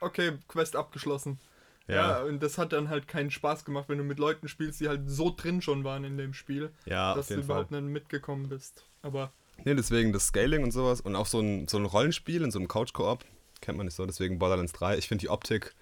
okay, Quest abgeschlossen. Ja. ja. und das hat dann halt keinen Spaß gemacht, wenn du mit Leuten spielst, die halt so drin schon waren in dem Spiel, ja, dass du überhaupt Fall. nicht mitgekommen bist. Aber. Nee, deswegen das Scaling und sowas und auch so ein, so ein Rollenspiel in so einem Couch-Koop kennt man nicht so, deswegen Borderlands 3. Ich finde die Optik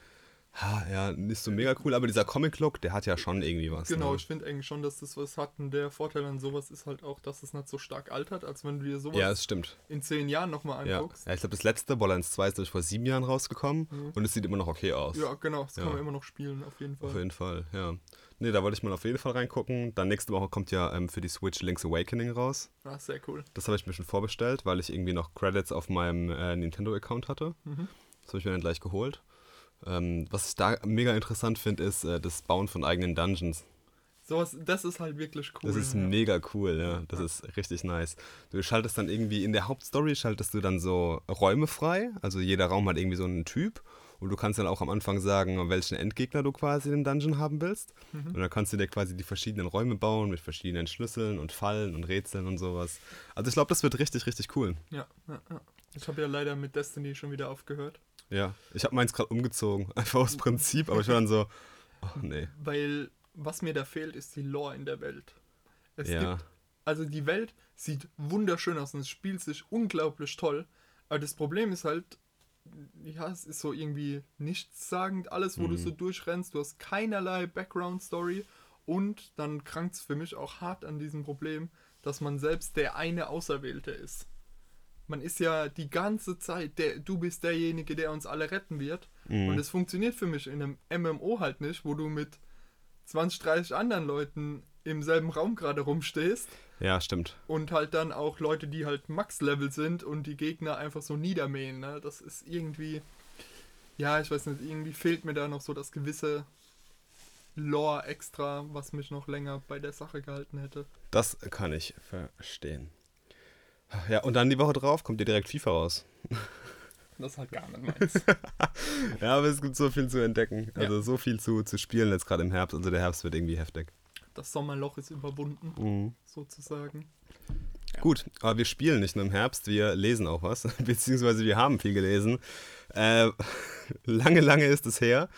ja, nicht so mega cool, aber dieser Comic-Look, der hat ja schon irgendwie was. Genau, ne? ich finde eigentlich schon, dass das was hat. Und der Vorteil an sowas ist halt auch, dass es nicht so stark altert, als wenn du dir sowas ja, das stimmt. in zehn Jahren nochmal anguckst. Ja, ja ich glaube, das letzte Borderlands 2 ist durch vor sieben Jahren rausgekommen mhm. und es sieht immer noch okay aus. Ja, genau, das ja. kann man immer noch spielen, auf jeden Fall. Auf jeden Fall, ja. Ne, da wollte ich mal auf jeden Fall reingucken. Dann nächste Woche kommt ja ähm, für die Switch Link's Awakening raus. Ah, sehr cool. Das habe ich mir schon vorbestellt, weil ich irgendwie noch Credits auf meinem äh, Nintendo-Account hatte. Mhm. Das habe ich mir dann gleich geholt. Ähm, was ich da mega interessant finde, ist äh, das Bauen von eigenen Dungeons. Sowas, das ist halt wirklich cool. Das ist ja. mega cool, ja. Das ja. ist richtig nice. Du schaltest dann irgendwie in der Hauptstory schaltest du dann so Räume frei. Also jeder Raum hat irgendwie so einen Typ. Und du kannst dann auch am Anfang sagen, welchen Endgegner du quasi in dem Dungeon haben willst. Mhm. Und dann kannst du dir quasi die verschiedenen Räume bauen mit verschiedenen Schlüsseln und Fallen und Rätseln und sowas. Also ich glaube, das wird richtig, richtig cool. Ja, ja, ja. Ich habe ja leider mit Destiny schon wieder aufgehört. Ja, ich habe meins gerade umgezogen, einfach aus Prinzip, aber ich war dann so, oh nee. Weil was mir da fehlt, ist die Lore in der Welt. Es ja. gibt, also die Welt sieht wunderschön aus und es spielt sich unglaublich toll, aber das Problem ist halt, ja, es ist so irgendwie nichtssagend alles, wo mhm. du so durchrennst, du hast keinerlei Background-Story und dann krankt es für mich auch hart an diesem Problem, dass man selbst der eine Auserwählte ist man ist ja die ganze Zeit, der, du bist derjenige, der uns alle retten wird. Mhm. Und es funktioniert für mich in einem MMO halt nicht, wo du mit 20, 30 anderen Leuten im selben Raum gerade rumstehst. Ja, stimmt. Und halt dann auch Leute, die halt Max-Level sind und die Gegner einfach so niedermähen. Ne? Das ist irgendwie, ja, ich weiß nicht, irgendwie fehlt mir da noch so das gewisse Lore extra, was mich noch länger bei der Sache gehalten hätte. Das kann ich verstehen. Ja, und dann die Woche drauf kommt dir direkt FIFA raus. Das ist halt gar nicht meins. ja, aber es gibt so viel zu entdecken. Also ja. so viel zu, zu spielen jetzt gerade im Herbst. Also der Herbst wird irgendwie heftig. Das Sommerloch ist überwunden, mhm. sozusagen. Ja. Gut, aber wir spielen nicht nur im Herbst, wir lesen auch was. Beziehungsweise wir haben viel gelesen. Äh, lange, lange ist es her.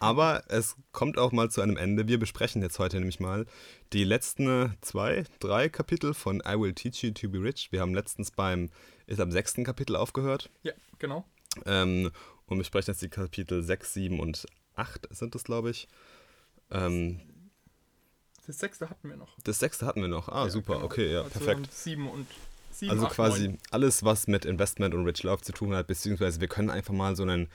Aber es kommt auch mal zu einem Ende. Wir besprechen jetzt heute nämlich mal die letzten zwei, drei Kapitel von I Will Teach You to Be Rich. Wir haben letztens beim, ist am sechsten Kapitel aufgehört. Ja, genau. Ähm, und wir sprechen jetzt die Kapitel 6, 7 und 8 sind es, glaube ich. Ähm, das sechste hatten wir noch. Das sechste hatten wir noch. Ah, ja, super, genau. okay, ja, also perfekt. Sieben und sieben, Also quasi neun. alles, was mit Investment und Rich Love zu tun hat, beziehungsweise wir können einfach mal so einen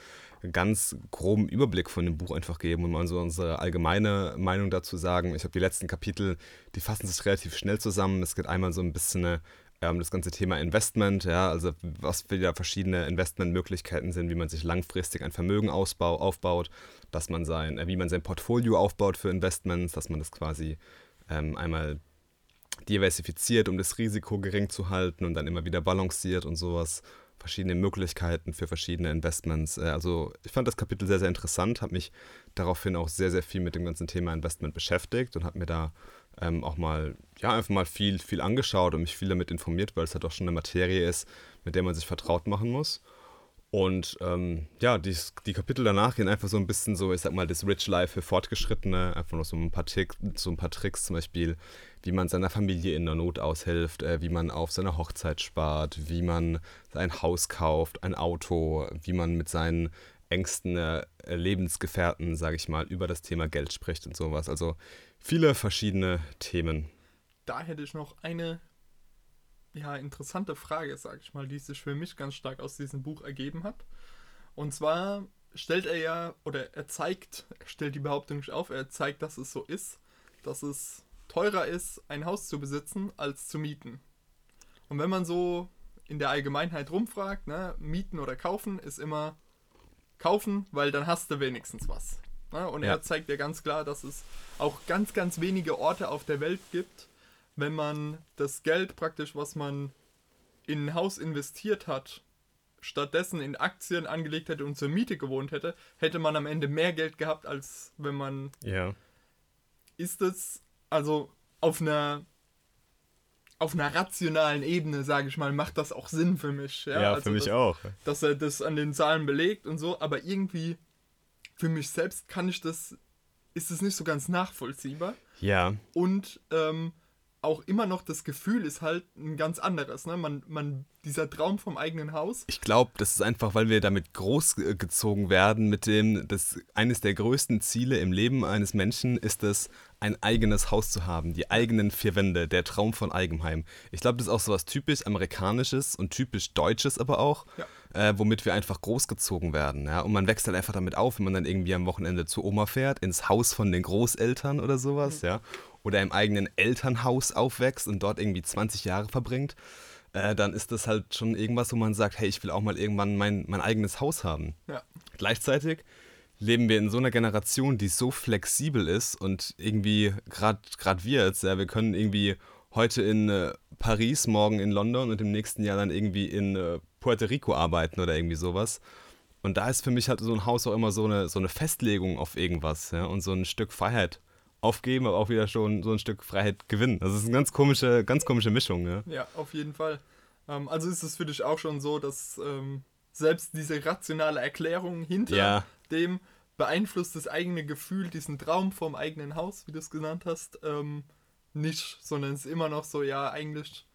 ganz groben Überblick von dem Buch einfach geben und mal so unsere allgemeine Meinung dazu sagen. Ich habe die letzten Kapitel, die fassen sich relativ schnell zusammen. Es geht einmal so ein bisschen ähm, das ganze Thema Investment, ja, also was wieder verschiedene Investmentmöglichkeiten sind, wie man sich langfristig ein Vermögen ausbau, aufbaut, dass man sein, äh, wie man sein Portfolio aufbaut für Investments, dass man das quasi ähm, einmal diversifiziert, um das Risiko gering zu halten und dann immer wieder balanciert und sowas verschiedene Möglichkeiten für verschiedene Investments. Äh, also ich fand das Kapitel sehr, sehr interessant, habe mich daraufhin auch sehr, sehr viel mit dem ganzen Thema Investment beschäftigt und habe mir da ähm, auch mal, ja, einfach mal viel, viel angeschaut und mich viel damit informiert, weil es halt auch schon eine Materie ist, mit der man sich vertraut machen muss. Und ähm, ja, die, die Kapitel danach gehen einfach so ein bisschen so, ich sag mal, das Rich Life für Fortgeschrittene, einfach noch so ein paar, Tick, so ein paar Tricks, zum Beispiel, wie man seiner Familie in der Not aushilft, äh, wie man auf seine Hochzeit spart, wie man ein Haus kauft, ein Auto, wie man mit seinen engsten äh, Lebensgefährten, sage ich mal, über das Thema Geld spricht und sowas. Also viele verschiedene Themen. Da hätte ich noch eine ja, interessante Frage, sag ich mal, die sich für mich ganz stark aus diesem Buch ergeben hat. Und zwar stellt er ja, oder er zeigt, er stellt die Behauptung nicht auf, er zeigt, dass es so ist, dass es teurer ist, ein Haus zu besitzen, als zu mieten. Und wenn man so in der Allgemeinheit rumfragt, ne, mieten oder kaufen, ist immer kaufen, weil dann hast du wenigstens was. Ne? Und ja. er zeigt ja ganz klar, dass es auch ganz, ganz wenige Orte auf der Welt gibt, wenn man das Geld praktisch, was man in ein Haus investiert hat, stattdessen in Aktien angelegt hätte und zur Miete gewohnt hätte, hätte man am Ende mehr Geld gehabt, als wenn man. Ja. Ist es also auf einer auf einer rationalen Ebene, sage ich mal, macht das auch Sinn für mich. Ja, Ja, Also für mich das, auch. Dass er das an den Zahlen belegt und so, aber irgendwie für mich selbst kann ich das, ist es nicht so ganz nachvollziehbar. Ja, Und ähm, auch immer noch das Gefühl ist halt ein ganz anderes. Ne? Man, man, dieser Traum vom eigenen Haus. ich glaube, das ist einfach, weil wir damit großgezogen werden, mit dem, das eines der größten Ziele im Leben eines Menschen ist es, ein eigenes Haus zu haben, die eigenen vier Wände, der Traum von Eigenheim. Ich glaube, das ist auch so was typisch amerikanisches und typisch deutsches aber auch, Ja. äh, womit wir einfach großgezogen werden. Ja? Und man wächst halt einfach damit auf, wenn man dann irgendwie am Wochenende zu Oma fährt, ins Haus von den Großeltern oder sowas, ja. Oder im eigenen Elternhaus aufwächst und dort irgendwie 20 Jahre verbringt äh, dann ist das halt schon irgendwas, wo man sagt, hey, ich will auch mal irgendwann mein, mein eigenes Haus haben. Ja. Gleichzeitig leben wir in so einer Generation, die so flexibel ist und irgendwie, gerade wir jetzt, ja, wir können irgendwie heute in äh, Paris, morgen in London und im nächsten Jahr dann irgendwie in äh, Puerto Rico arbeiten oder irgendwie sowas. Und da ist für mich halt so ein Haus auch immer so eine, so eine Festlegung auf irgendwas ja, und so ein Stück Freiheit aufgeben, aber auch wieder schon so ein Stück Freiheit gewinnen. Also es ist eine ganz komische, ganz komische Mischung. Ja. Ja, auf jeden Fall. Ähm, also ist es für dich auch schon so, dass ähm, selbst diese rationale Erklärung hinter Ja. dem beeinflusst das eigene Gefühl, diesen Traum vom eigenen Haus, wie du es genannt hast, ähm, nicht, sondern es ist immer noch so, ja, eigentlich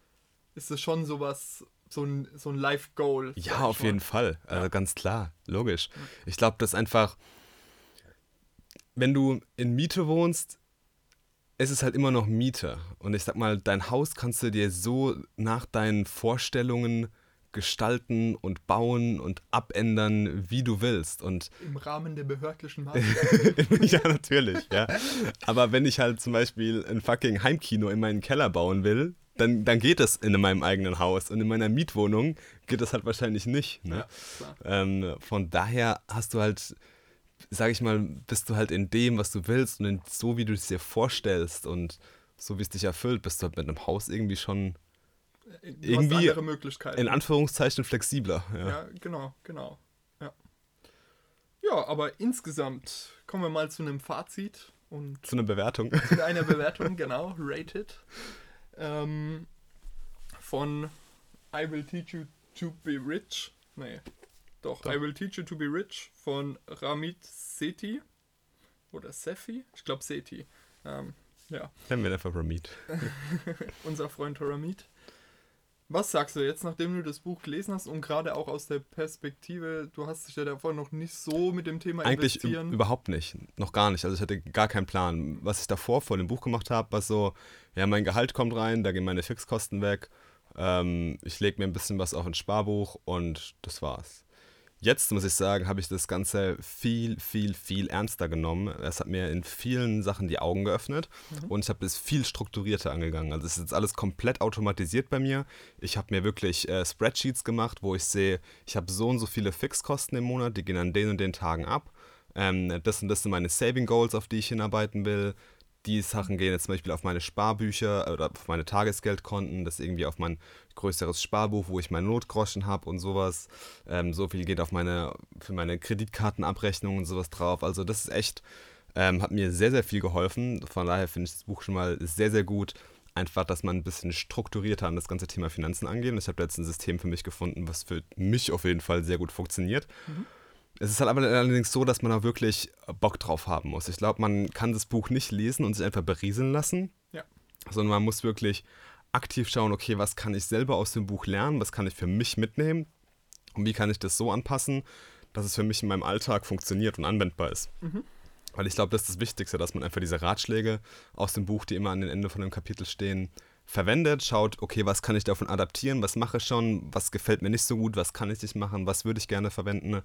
ist es schon sowas, so ein, so ein Life-Goal. Ja, auf mal. jeden Fall. Also ganz klar, logisch. Ich glaube, das einfach, wenn du in Miete wohnst, es ist halt immer noch Miete. Und ich sag mal, dein Haus kannst du dir so nach deinen Vorstellungen gestalten und bauen und abändern, wie du willst. Und Im Rahmen der behördlichen Maßnahmen. ja, natürlich, ja. Aber wenn ich halt zum Beispiel ein fucking Heimkino in meinen Keller bauen will, dann, dann geht es in meinem eigenen Haus. Und in meiner Mietwohnung geht das halt wahrscheinlich nicht. Ne? ja. Ähm, von daher hast du halt, sag ich mal, bist du halt in dem, was du willst und in, so, wie du es dir vorstellst und so, wie es dich erfüllt, bist du halt mit einem Haus irgendwie schon Du irgendwie andere Möglichkeiten. in Anführungszeichen flexibler. Ja. Ja, genau, genau. Ja. ja, aber insgesamt kommen wir mal zu einem Fazit und Zu einer Bewertung. zu einer Bewertung, genau, rated. Ähm, von I Will Teach You to Be Rich. Nee, doch, Doch. I Will Teach You to Be Rich von Ramit Sethi. Oder Sefi? Ich glaube Sethi. Ähm, ja, Nennen wir einfach Ramit. unser Freund Ramit. Was sagst du jetzt, nachdem du das Buch gelesen hast und gerade auch aus der Perspektive, du hast dich ja davor noch nicht so mit dem Thema Eigentlich investieren. überhaupt nicht. Noch gar nicht. Also ich hatte gar keinen Plan. Was ich davor vor dem Buch gemacht habe, war so, ja, mein Gehalt kommt rein, da gehen meine Fixkosten weg. Ähm, ich lege mir ein bisschen was auf ein Sparbuch und das war's. Jetzt muss ich sagen, habe ich das Ganze viel, viel, viel ernster genommen. Es hat mir in vielen Sachen die Augen geöffnet und ich habe es viel strukturierter angegangen. Also es ist jetzt alles komplett automatisiert bei mir. Ich habe mir wirklich äh, Spreadsheets gemacht, wo ich sehe, ich habe so und so viele Fixkosten im Monat, die gehen an den und den Tagen ab. Ähm, das und das sind meine Saving Goals, auf die ich hinarbeiten will. Die Sachen gehen jetzt zum Beispiel auf meine Sparbücher oder auf meine Tagesgeldkonten, das irgendwie auf mein größeres Sparbuch, wo ich meine Notgroschen habe und sowas. Ähm, so viel geht auf meine, für meine Kreditkartenabrechnung und sowas drauf. Also das ist echt, ähm, hat mir sehr, sehr viel geholfen. Von daher finde ich das Buch schon mal sehr, sehr gut. Einfach, dass man ein bisschen strukturierter an das ganze Thema Finanzen angeht. Und ich habe jetzt ein System für mich gefunden, was für mich auf jeden Fall sehr gut funktioniert. Es ist halt aber allerdings so, dass man da wirklich Bock drauf haben muss. Ich glaube, man kann das Buch nicht lesen und sich einfach berieseln lassen, Ja. sondern man muss wirklich aktiv schauen, okay, was kann ich selber aus dem Buch lernen, was kann ich für mich mitnehmen? Und wie kann ich das so anpassen, dass es für mich in meinem Alltag funktioniert und anwendbar ist. Weil ich glaube, das ist das Wichtigste, dass man einfach diese Ratschläge aus dem Buch, die immer an den Ende von dem Kapitel stehen, verwendet, schaut, okay, was kann ich davon adaptieren, was mache ich schon, was gefällt mir nicht so gut, was kann ich nicht machen, was würde ich gerne verwenden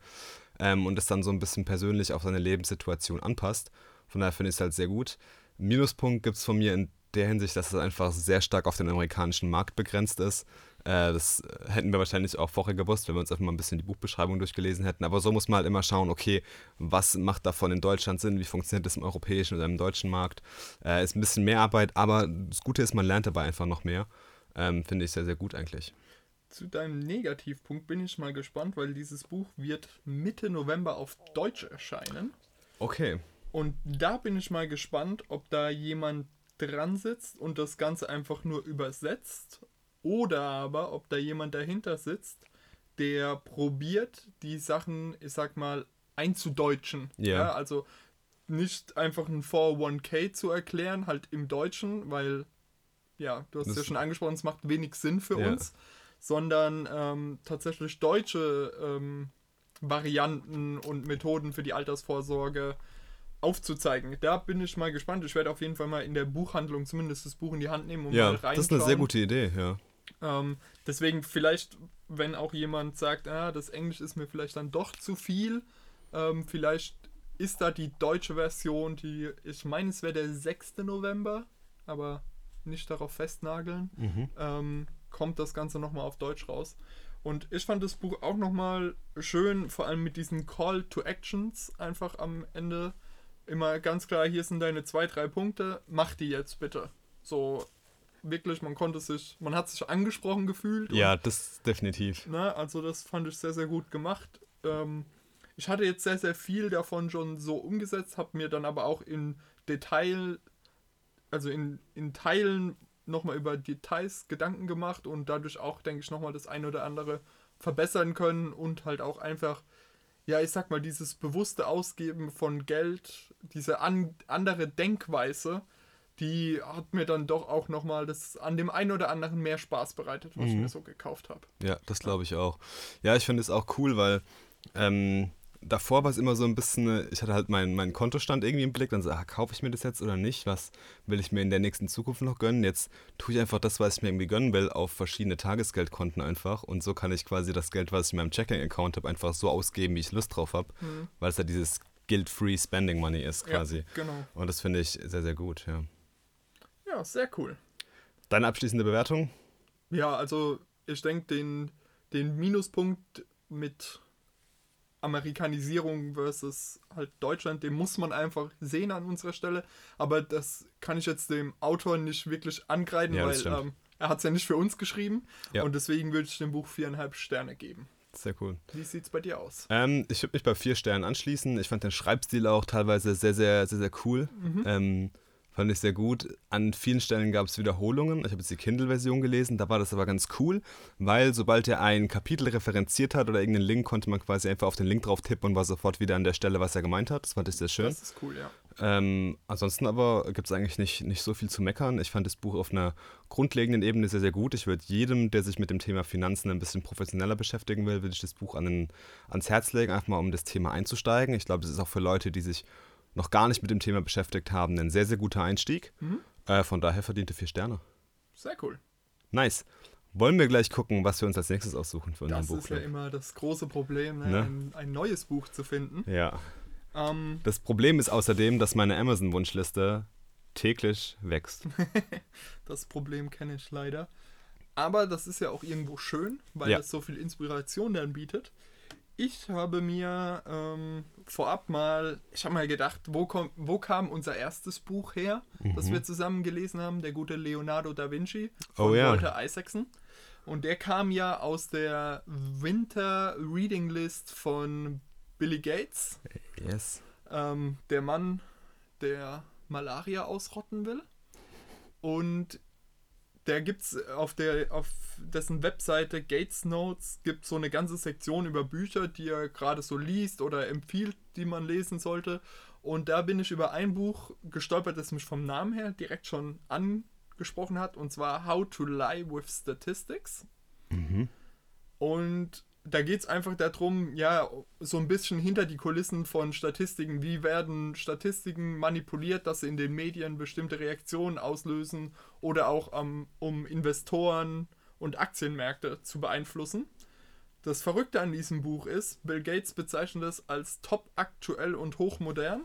ähm, und es dann so ein bisschen persönlich auf seine Lebenssituation anpasst. Von daher finde ich es halt sehr gut. Minuspunkt gibt es von mir in der Hinsicht, dass es einfach sehr stark auf den amerikanischen Markt begrenzt ist. Äh, das hätten wir wahrscheinlich auch vorher gewusst, wenn wir uns einfach mal ein bisschen die Buchbeschreibung durchgelesen hätten. Aber so muss man halt immer schauen, okay, was macht davon in Deutschland Sinn, wie funktioniert das im europäischen oder im deutschen Markt. Äh, ist ein bisschen mehr Arbeit, aber das Gute ist, man lernt dabei einfach noch mehr. Ähm, Finde ich sehr, sehr gut eigentlich. Zu deinem Negativpunkt bin ich mal gespannt, weil dieses Buch wird Mitte November auf Deutsch erscheinen. Okay. Und da bin ich mal gespannt, ob da jemand dran sitzt und das Ganze einfach nur übersetzt oder aber ob da jemand dahinter sitzt, der probiert, die Sachen, ich sag mal, einzudeutschen. Ja. ja also nicht einfach ein 401k zu erklären, halt im Deutschen, weil, ja, du hast Das- ja schon angesprochen, es macht wenig Sinn für Ja. uns, sondern ähm, tatsächlich deutsche ähm, Varianten und Methoden für die Altersvorsorge aufzuzeigen. Da bin ich mal gespannt. Ich werde auf jeden Fall mal in der Buchhandlung zumindest das Buch in die Hand nehmen und Ja, mal reinschauen. das ist eine sehr gute Idee, ja. Ähm, deswegen vielleicht, wenn auch jemand sagt, ah, das Englisch ist mir vielleicht dann doch zu viel, ähm, vielleicht ist da die deutsche Version, die, ich meine, es wäre der 6. November, aber nicht darauf festnageln, Mhm. ähm, kommt das Ganze nochmal auf Deutsch raus. Und ich fand das Buch auch nochmal schön, vor allem mit diesen Call to Actions einfach am Ende. Immer ganz klar, hier sind deine zwei, drei Punkte, mach die jetzt bitte. So wirklich, man konnte sich, man hat sich angesprochen gefühlt. und Ja, das definitiv. Ne? Also das fand ich sehr, sehr gut gemacht. Ähm, ich hatte jetzt sehr, sehr viel davon schon so umgesetzt, habe mir dann aber auch in Detail, also in, in Teilen nochmal über Details Gedanken gemacht und dadurch auch, denke ich, nochmal das eine oder andere verbessern können und halt auch einfach, ja, ich sag mal, dieses bewusste Ausgeben von Geld, diese an, andere Denkweise, die hat mir dann doch auch nochmal das an dem einen oder anderen mehr Spaß bereitet, was ich Mhm. mir so gekauft habe. Ja, das glaube ich auch. Ja, ich finde es auch cool, weil ähm, davor war es immer so ein bisschen, ich hatte halt meinen meinen Kontostand irgendwie im Blick, dann so, ah, kaufe ich mir das jetzt oder nicht? Was will ich mir in der nächsten Zukunft noch gönnen? Jetzt tue ich einfach das, was ich mir irgendwie gönnen will, auf verschiedene Tagesgeldkonten einfach und so kann ich quasi das Geld, was ich in meinem Checking-Account habe, einfach so ausgeben, wie ich Lust drauf habe, Mhm. weil es ja dieses Guilt-Free Spending Money ist quasi. Ja, genau. Und das finde ich sehr, sehr gut, ja. Ja, sehr cool. Deine abschließende Bewertung? Ja, also ich denke, den, den Minuspunkt mit Amerikanisierung versus halt Deutschland, den muss man einfach sehen an unserer Stelle. Aber das kann ich jetzt dem Autor nicht wirklich angreifen, Ja, weil ähm, er hat es ja nicht für uns geschrieben. Ja. Und deswegen würde ich dem Buch viereinhalb Sterne geben. Sehr cool. Wie sieht's bei dir aus? Ähm, ich würde mich bei vier Sternen anschließen. Ich fand den Schreibstil auch teilweise sehr, sehr, sehr, sehr cool. Ähm, fand ich sehr gut. An vielen Stellen gab es Wiederholungen. Ich habe jetzt die Kindle-Version gelesen, da war das aber ganz cool, weil sobald er ein Kapitel referenziert hat oder irgendeinen Link, konnte man quasi einfach auf den Link drauf tippen und war sofort wieder an der Stelle, was er gemeint hat. Das fand ich sehr schön. Das ist cool, ja. Ähm, ansonsten aber gibt es eigentlich nicht, nicht so viel zu meckern. Ich fand das Buch auf einer grundlegenden Ebene sehr, sehr gut. Ich würde jedem, der sich mit dem Thema Finanzen ein bisschen professioneller beschäftigen will, würde ich das Buch an den, ans Herz legen, einfach mal um das Thema einzusteigen. Ich glaube, das ist auch für Leute, die sich noch gar nicht mit dem Thema beschäftigt haben, ein sehr, sehr guter Einstieg. Mhm. Äh, von daher verdiente vier Sterne. Sehr cool. Nice. Wollen wir gleich gucken, was wir uns als nächstes aussuchen für unseren Das ist ja immer das große Problem, ne? Ne? Ein, ein neues Buch zu finden. Ja. Ähm, Das Problem ist außerdem, dass meine Amazon-Wunschliste täglich wächst. Das Problem kenne ich leider. Aber das ist ja auch irgendwo schön, weil Ja. es so viel Inspiration dann bietet. Ich habe mir ähm, vorab mal, ich habe mal gedacht, wo, komm, wo kam unser erstes Buch her, das wir zusammen gelesen haben, der gute Leonardo da Vinci von Oh ja. Walter Isaacson. Und der kam ja aus der Winter Reading List von Billy Gates, Yes. ähm, der Mann, der Malaria ausrotten will. Und der gibt's auf der auf dessen Webseite Gates Notes gibt so eine ganze Sektion über Bücher, die er gerade so liest oder empfiehlt, die man lesen sollte. Und da bin ich über ein Buch gestolpert, das mich vom Namen her direkt schon angesprochen hat, und zwar How to Lie with Statistics. Mhm. Und da geht es einfach darum, ja, so ein bisschen hinter die Kulissen von Statistiken. Wie werden Statistiken manipuliert, dass sie in den Medien bestimmte Reaktionen auslösen oder auch ähm, um Investoren und Aktienmärkte zu beeinflussen. Das Verrückte an diesem Buch ist, Bill Gates bezeichnet es als top aktuell und hochmodern.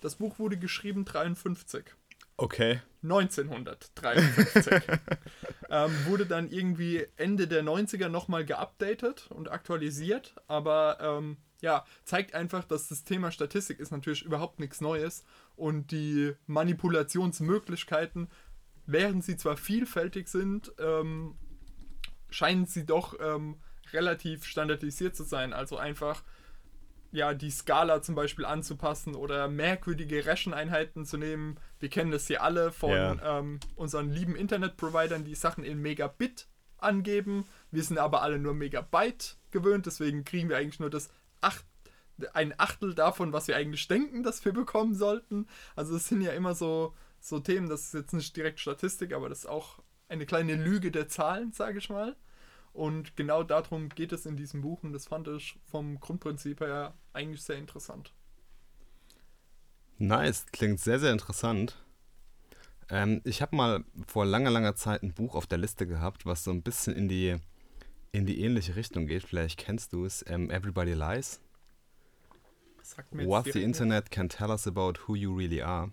Das Buch wurde geschrieben 53. Okay. 1953. ähm, wurde dann irgendwie Ende der 90er nochmal geupdatet und aktualisiert, aber ähm, ja, zeigt einfach, dass das Thema Statistik ist natürlich überhaupt nichts Neues und die Manipulationsmöglichkeiten, während sie zwar vielfältig sind, ähm, scheinen sie doch ähm, relativ standardisiert zu sein. Also einfach ja, die Skala zum Beispiel anzupassen oder merkwürdige Recheneinheiten zu nehmen. Wir kennen das hier alle von Ja. ähm, unseren lieben Internetprovidern, die Sachen in Megabit angeben. Wir sind aber alle nur Megabyte gewöhnt, deswegen kriegen wir eigentlich nur das acht, ein Achtel davon, was wir eigentlich denken, dass wir bekommen sollten. Also es sind ja immer so, so Themen, das ist jetzt nicht direkt Statistik, aber das ist auch eine kleine Lüge der Zahlen, sage ich mal. Und genau darum geht es in diesem Buch und das fand ich vom Grundprinzip her eigentlich sehr interessant. Nice, klingt sehr, sehr interessant. Ähm, ich habe mal vor langer, langer Zeit ein Buch auf der Liste gehabt, was so ein bisschen in die, in die ähnliche Richtung geht. Vielleicht kennst du es. Ähm, Everybody Lies. Sagt mir What the Internet can tell us about who you really are.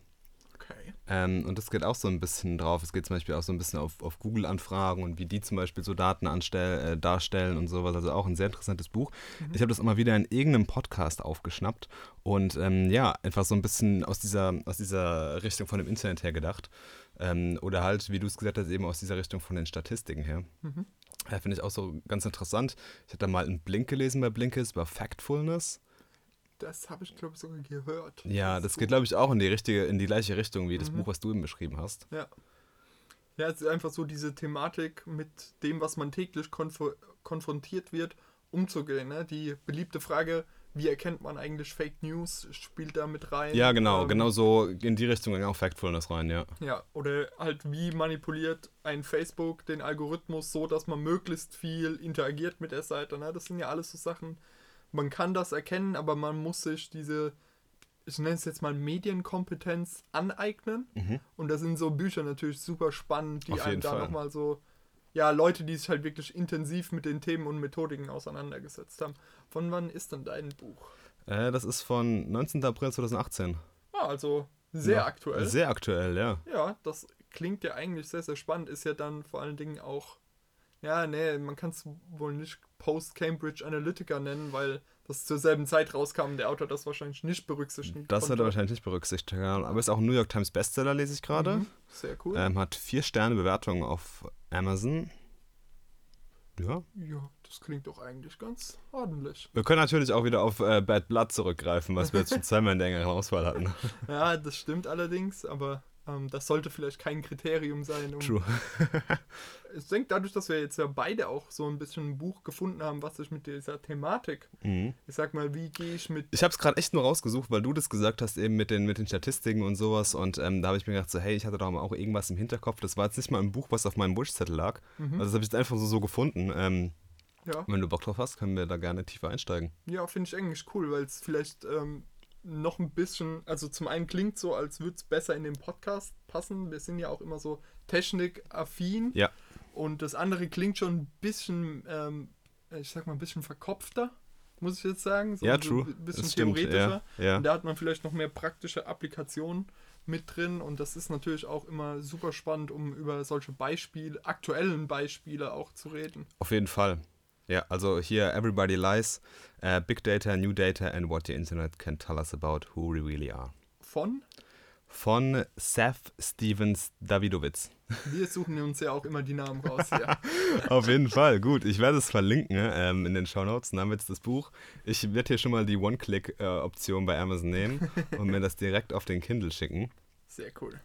Ähm, und das geht auch so ein bisschen drauf. Es geht zum Beispiel auch so ein bisschen auf, auf Google-Anfragen und wie die zum Beispiel so Daten anstell, äh, darstellen und sowas. Also auch ein sehr interessantes Buch. Ich habe das immer wieder in irgendeinem Podcast aufgeschnappt und ähm, ja, einfach so ein bisschen aus dieser, aus dieser Richtung von dem Internet her gedacht. Ähm, oder halt, wie du es gesagt hast, eben aus dieser Richtung von den Statistiken her. Mhm. Ja, Finde ich auch so ganz interessant. Ich hatte mal einen Blink gelesen bei Blinkist über Factfulness. Das habe ich, glaube ich, sogar gehört. Ja, das ist geht, glaube ich, auch in die richtige, in die gleiche Richtung wie das Mhm. Buch, was du eben beschrieben hast. Ja. Ja, es ist einfach so diese Thematik mit dem, was man täglich konf konfrontiert wird, umzugehen. Ne? Die beliebte Frage, wie erkennt man eigentlich Fake News, spielt da mit rein. Ja, genau, Ähm, genau so in die Richtung ging auch Factfulness rein, ja. Ja, oder halt wie manipuliert ein Facebook den Algorithmus so, dass man möglichst viel interagiert mit der Seite. Ne? Das sind ja alles so Sachen, man kann das erkennen, aber man muss sich diese, ich nenne es jetzt mal Medienkompetenz aneignen. Mhm. Und da sind so Bücher natürlich super spannend, die Auf einem da nochmal so, ja, Leute, die sich halt wirklich intensiv mit den Themen und Methodiken auseinandergesetzt haben. Von wann ist denn dein Buch? Äh, das ist von 19. April 2018. Ah, also sehr Ja, aktuell. Sehr aktuell, ja. Ja, das klingt ja eigentlich sehr, sehr spannend. Ist ja dann vor allen Dingen auch, ja, nee, man kann es wohl nicht Post-Cambridge Analytica nennen, weil das zur selben Zeit rauskam der Autor das wahrscheinlich nicht berücksichtigen Das hat er wahrscheinlich nicht berücksichtigt. Aber ist auch ein New York Times Bestseller, lese ich gerade. Mhm, sehr cool. Ähm, hat vier Sterne Bewertungen auf Amazon. Ja. ja, das klingt doch eigentlich ganz ordentlich. Wir können natürlich auch wieder auf äh, Bad Blood zurückgreifen, was wir jetzt schon zweimal in der engeren Auswahl hatten. Ja, das stimmt allerdings, aber ähm, das sollte vielleicht kein Kriterium sein. Um, True. Ich denke, dadurch, dass wir jetzt ja beide auch so ein bisschen ein Buch gefunden haben, was sich mit dieser Thematik, Mhm. ich sag mal, wie gehe ich mit Ich habe es gerade echt nur rausgesucht, weil du das gesagt hast, eben mit den, mit den Statistiken und sowas. Und ähm, da habe ich mir gedacht, so, hey, ich hatte doch mal auch irgendwas im Hinterkopf. Das war jetzt nicht mal ein Buch, was auf meinem Wunschzettel lag. Mhm. Also das habe ich jetzt einfach so, so gefunden. Ähm, Ja, wenn du Bock drauf hast, können wir da gerne tiefer einsteigen. ja finde ich eigentlich cool, weil es vielleicht ähm, noch ein bisschen, also zum einen klingt so, als würde es besser in den Podcast passen. Wir sind ja auch immer so technikaffin. Ja. Und das andere klingt schon ein bisschen, ähm, ich sag mal, ein bisschen verkopfter, muss ich jetzt sagen. So, ja, true. Ein bisschen das theoretischer. Ja, ja. Und da hat man vielleicht noch mehr praktische Applikationen mit drin und das ist natürlich auch immer super spannend, um über solche Beispiele, aktuellen Beispiele auch zu reden. Auf jeden Fall. Ja, also hier Everybody Lies, äh, Big Data, New Data and What the Internet can tell us about who we really are. Von, Von Seth Stevens Davidowitz. wir suchen uns ja auch immer die Namen raus hier. Auf jeden Fall, gut. Ich werde es verlinken ähm, in den Shownotes. Dann haben wir jetzt das Buch. Ich werde hier schon mal die One-Click-Option bei Amazon nehmen und mir das direkt auf den Kindle schicken. Sehr cool.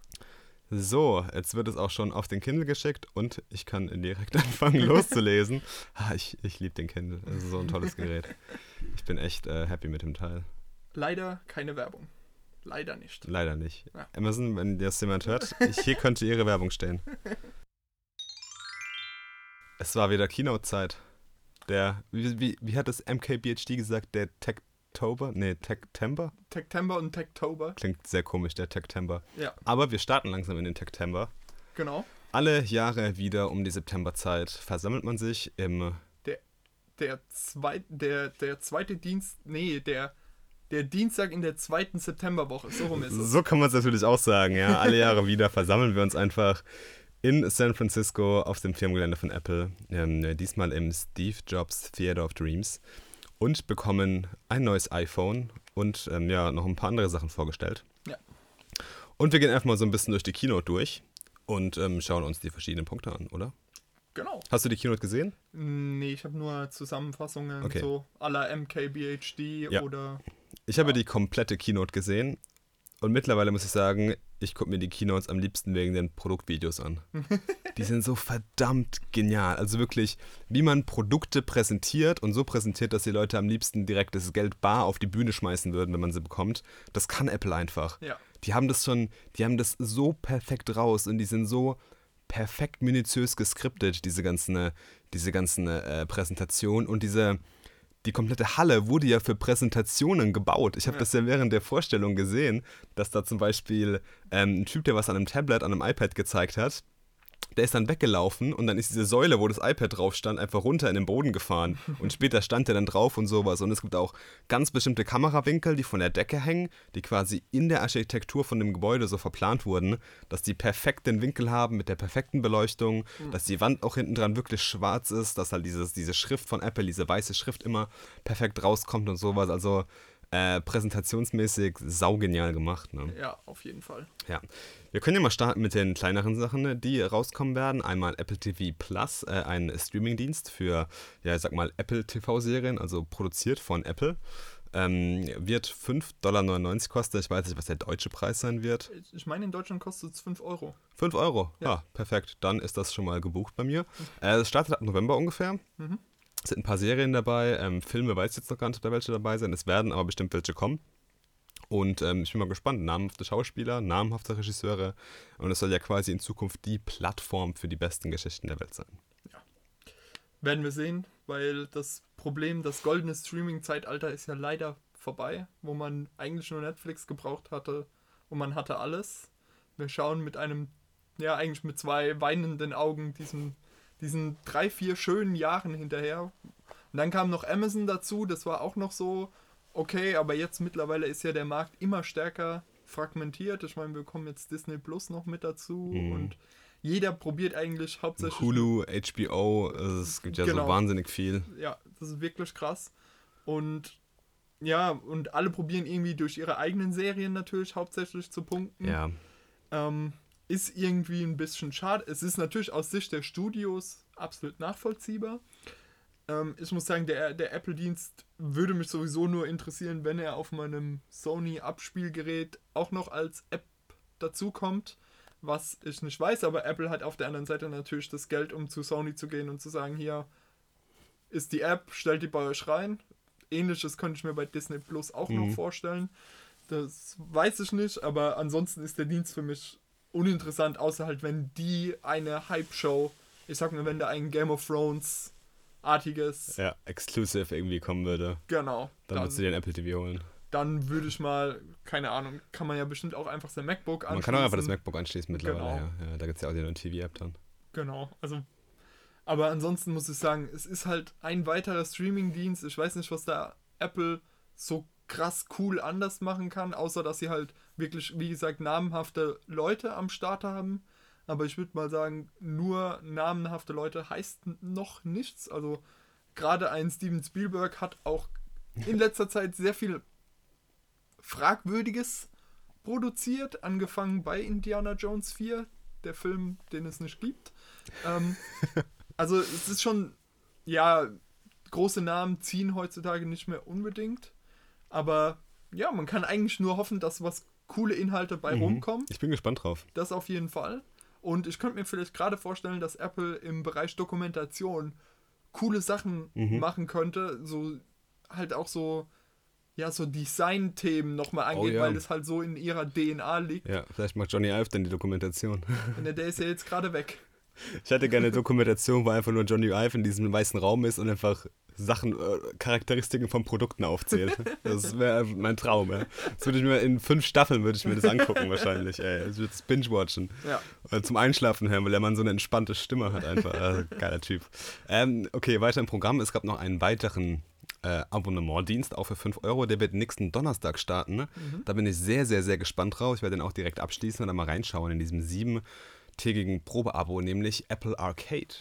So, jetzt wird es auch schon auf den Kindle geschickt und ich kann direkt anfangen loszulesen. Ah, ich ich liebe den Kindle. Das ist so ein tolles Gerät. Ich bin echt äh, happy mit dem Teil. Leider keine Werbung. Leider nicht. Leider nicht. Ja. Amazon, wenn das jemand hört, ich, hier könnte Ihre Werbung stehen. Es war wieder Keynote-Zeit. Der, wie, wie, wie hat das MKBHD gesagt? Der Techtober? Nee, Techtember? Techtember und Techtober. Klingt sehr komisch, der Techtember. Ja, Aber wir starten langsam in den Techtember. genau. Alle Jahre wieder um die Septemberzeit versammelt man sich im. Der, zweit, der, der zweite Dienst, nee, der, der Dienstag in der zweiten Septemberwoche. So rum ist es. So kann man es natürlich auch sagen, ja. Alle Jahre wieder versammeln wir uns einfach in San Francisco auf dem Firmengelände von Apple. Ähm, diesmal im Steve Jobs Theater of Dreams. Und bekommen ein neues iPhone und ähm, ja, noch ein paar andere Sachen vorgestellt. Ja. Und wir gehen einfach mal so ein bisschen durch die Keynote durch und ähm, schauen uns die verschiedenen Punkte an, oder? Genau. Hast du die Keynote gesehen? Nee, ich habe nur Zusammenfassungen, Okay. so la MKBHD Ja. oder. Ich habe die komplette Keynote gesehen und mittlerweile muss ich sagen, ich gucke mir die Keynotes am liebsten wegen den Produktvideos an. die sind so verdammt genial. Also wirklich, wie man Produkte präsentiert und so präsentiert, dass die Leute am liebsten direkt das Geld bar auf die Bühne schmeißen würden, wenn man sie bekommt. Das kann Apple einfach. Ja. Die haben das schon, die haben das so perfekt raus und die sind so perfekt minutiös geskriptet, diese ganzen, äh, diese ganzen äh, Präsentationen und diese, die komplette Halle wurde ja für Präsentationen gebaut. Ich habe Ja. das ja während der Vorstellung gesehen, dass da zum Beispiel ähm, ein Typ, der was an einem Tablet, an einem iPad gezeigt hat, der ist dann weggelaufen und dann ist diese Säule, wo das iPad drauf stand, einfach runter in den Boden gefahren. Und später stand der dann drauf und sowas. Und es gibt auch ganz bestimmte Kamerawinkel, die von der Decke hängen, die quasi in der Architektur von dem Gebäude so verplant wurden, dass die perfekt den Winkel haben mit der perfekten Beleuchtung, dass die Wand auch hinten dran wirklich schwarz ist, dass halt dieses, diese Schrift von Apple, diese weiße Schrift immer perfekt rauskommt und sowas. Also äh, präsentationsmäßig saugenial gemacht. Ne? Ja, auf jeden Fall. Ja, wir können ja mal starten mit den kleineren Sachen, ne, die rauskommen werden. Einmal Apple TV Plus, äh, ein Streamingdienst für, ja, ich sag mal, Apple TV-Serien, also produziert von Apple. Ähm, wird 5,99 Dollar kosten. Ich weiß nicht, was der deutsche Preis sein wird. Ich- meine, in Deutschland kostet es 5 Euro. 5 Euro. Ja. Ja. perfekt. Dann ist das schon mal gebucht bei mir. Äh, Es startet ab November ungefähr. Mhm. Es sind ein paar Serien dabei. Ähm, Filme weiß ich jetzt noch gar nicht, ob da welche dabei sind. Es werden aber bestimmt welche kommen. Und ähm, ich bin mal gespannt. Namhafte Schauspieler, namhafte Regisseure. Und es soll ja quasi in Zukunft die Plattform für die besten Geschichten der Welt sein. Werden wir sehen, weil das Problem, das goldene Streaming-Zeitalter ist ja leider vorbei, wo man eigentlich nur Netflix gebraucht hatte und man hatte alles. Wir schauen mit einem, ja, eigentlich mit zwei weinenden Augen diesen, diesen drei, vier schönen Jahren hinterher. Und dann kam noch Amazon dazu, das war auch noch so okay, aber jetzt mittlerweile ist ja der Markt immer stärker fragmentiert. Ich meine, wir bekommen jetzt Disney Plus noch mit dazu Mhm. und jeder probiert eigentlich hauptsächlich Hulu, HBO, also es gibt ja so Genau. wahnsinnig viel. ja, das ist wirklich krass. Und ja, und alle probieren irgendwie durch ihre eigenen Serien natürlich hauptsächlich zu punkten. Ja, Ähm, ist irgendwie ein bisschen schade. Es ist natürlich aus Sicht der Studios absolut nachvollziehbar. Ähm, ich muss sagen, der, der Apple-Dienst würde mich sowieso nur interessieren, wenn er auf meinem Sony-Abspielgerät auch noch als App dazukommt. Was ich nicht weiß, aber Apple hat auf der anderen Seite natürlich das Geld, um zu Sony zu gehen und zu sagen, hier ist die App, stellt die bei euch rein. Ähnliches könnte ich mir bei Disney Plus auch noch Mhm. vorstellen. Das weiß ich nicht, aber ansonsten ist der Dienst für mich uninteressant, außer halt, wenn die eine Hype-Show, ich sag mal, wenn da ein Game of Thrones artiges, ja, exclusive irgendwie kommen würde, genau, dann, dann, würdest du dir ein Apple TV holen. dann würde ich mal, keine Ahnung, kann man ja bestimmt auch einfach sein MacBook anschließen. Man kann auch einfach das MacBook anschließen mittlerweile. Genau. Ja. Ja, da gibt es ja auch die TV-App dann. Genau, also. Aber ansonsten muss ich sagen, es ist halt ein weiterer Streaming-Dienst. Ich weiß nicht, was da Apple so krass cool anders machen kann, außer dass sie halt wirklich, wie gesagt, namenhafte Leute am Start haben. Aber ich würde mal sagen, nur namenhafte Leute heißt noch nichts. Also gerade ein Steven Spielberg hat auch in letzter Zeit sehr viel Fragwürdiges produziert, angefangen bei Indiana Jones 4, der Film, den es nicht gibt. Ähm, also es ist schon, ja, große Namen ziehen heutzutage nicht mehr unbedingt. Aber ja, man kann eigentlich nur hoffen, dass was coole Inhalte bei Mhm. rumkommen. Ich bin gespannt drauf. Das auf jeden Fall. Und ich könnte mir vielleicht gerade vorstellen, dass Apple im Bereich Dokumentation coole Sachen Mhm. machen könnte. So halt auch so, ja, so Design-Themen nochmal angeht, Oh ja. weil das halt so in ihrer DNA liegt. Ja, vielleicht macht Johnny Ive dann die Dokumentation. Und der ist ja jetzt gerade weg. Ich hätte gerne eine Dokumentation, wo einfach nur Johnny Ive in diesem weißen Raum ist und einfach Sachen, äh, Charakteristiken von Produkten aufzählt. Das wäre mein Traum, ja. Das würde ich mir in fünf Staffeln würde ich mir das angucken wahrscheinlich, ey. Ich würde es binge-watchen. Ja. Oder zum Einschlafen hören, weil der Mann so eine entspannte Stimme hat einfach. Äh, geiler Typ. Ähm, okay, weiter im Programm. Es gab noch einen weiteren äh, Abonnementdienst, auch für 5 Euro. Der wird nächsten Donnerstag starten. Ne? Da bin ich sehr, sehr, sehr gespannt drauf. Ich werde den auch direkt abschließen und dann mal reinschauen in diesem siebentägigen Probeabo, nämlich Apple Arcade.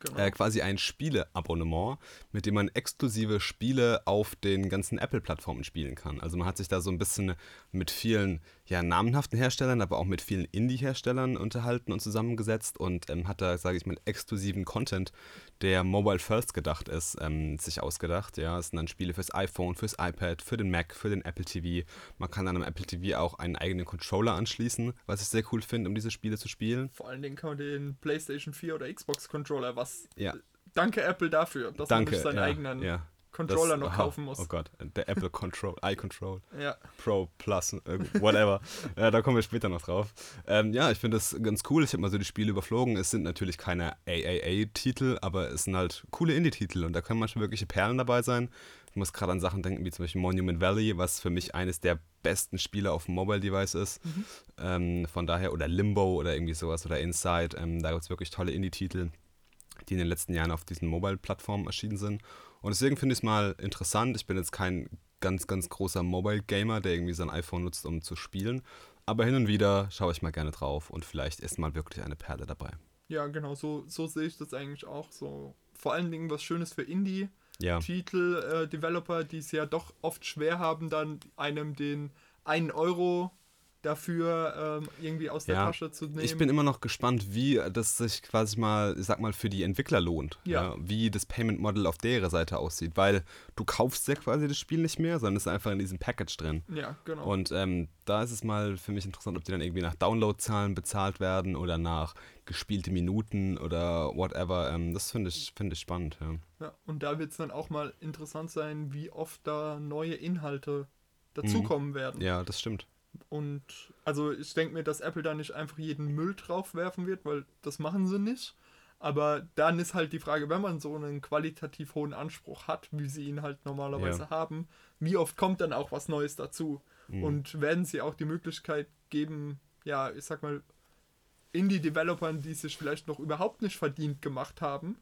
Genau. Äh, quasi ein Spieleabonnement, mit dem man exklusive Spiele auf den ganzen Apple-Plattformen spielen kann. Also man hat sich da so ein bisschen mit vielen ja, namenhaften Herstellern, aber auch mit vielen Indie-Herstellern unterhalten und zusammengesetzt und ähm, hat da, sage ich mal, exklusiven Content, der Mobile First gedacht ist, ähm, sich ausgedacht. Ja, es sind dann Spiele fürs iPhone, fürs iPad, für den Mac, für den Apple TV. Man kann dann am Apple TV auch einen eigenen Controller anschließen, was ich sehr cool finde, um diese Spiele zu spielen. Vor allen Dingen kann man den PlayStation 4 oder Xbox Controller, was Ja. danke Apple dafür, dass Danke. man nicht seinen ja, eigenen ja. Controller Das- noch aha, kaufen muss. Oh Gott, der Apple Control, iControl. Ja. Pro Plus, äh, whatever. ja, da kommen wir später noch drauf. Ähm, ja, ich finde das ganz cool. Ich habe mal so die Spiele überflogen. Es sind natürlich keine AAA-Titel, aber es sind halt coole Indie-Titel und da können manchmal wirkliche Perlen dabei sein. Ich muss gerade an Sachen denken, wie zum Beispiel Monument Valley, was für mich eines der besten Spiele auf dem Mobile-Device ist. Ähm, von daher, oder Limbo oder irgendwie sowas oder Inside. Ähm, da gibt es wirklich tolle Indie-Titel, die in den letzten Jahren auf diesen Mobile-Plattformen erschienen sind. Und deswegen finde ich es mal interessant. Ich bin jetzt kein ganz, ganz großer Mobile-Gamer, der irgendwie sein iPhone nutzt, um zu spielen. Aber hin und wieder schaue ich mal gerne drauf und vielleicht ist mal wirklich eine Perle dabei. Ja, genau, so, so sehe ich das eigentlich auch. So vor allen Dingen was Schönes für Indie-Titel, Ja, äh, Developer, die es ja doch oft schwer haben, dann einem den 1 Euro dafür ähm, irgendwie aus der Ja, Tasche zu nehmen. ich bin immer noch gespannt, wie das sich quasi mal, ich sag mal, für die Entwickler lohnt. Ja. wie das Payment Model auf der Seite aussieht, weil du kaufst ja quasi das Spiel nicht mehr, sondern es ist einfach in diesem Package drin. ja, genau. Und ähm, da ist es mal für mich interessant, ob die dann irgendwie nach Downloadzahlen bezahlt werden oder nach gespielte Minuten oder whatever. Ähm, das finde ich, finde ich spannend. Ja. Ja, und da wird es dann auch mal interessant sein, wie oft da neue Inhalte dazukommen werden. Mhm. ja, das stimmt. Und also ich denke mir, dass Apple da nicht einfach jeden Müll drauf werfen wird, weil das machen sie nicht. Aber dann ist halt die Frage, wenn man so einen qualitativ hohen Anspruch hat, wie sie ihn halt normalerweise Ja. haben, wie oft kommt dann auch was Neues dazu? Mhm. Und werden sie auch die Möglichkeit geben, ja, ich sag mal, Indie-Developern, die sich vielleicht noch überhaupt nicht verdient gemacht haben,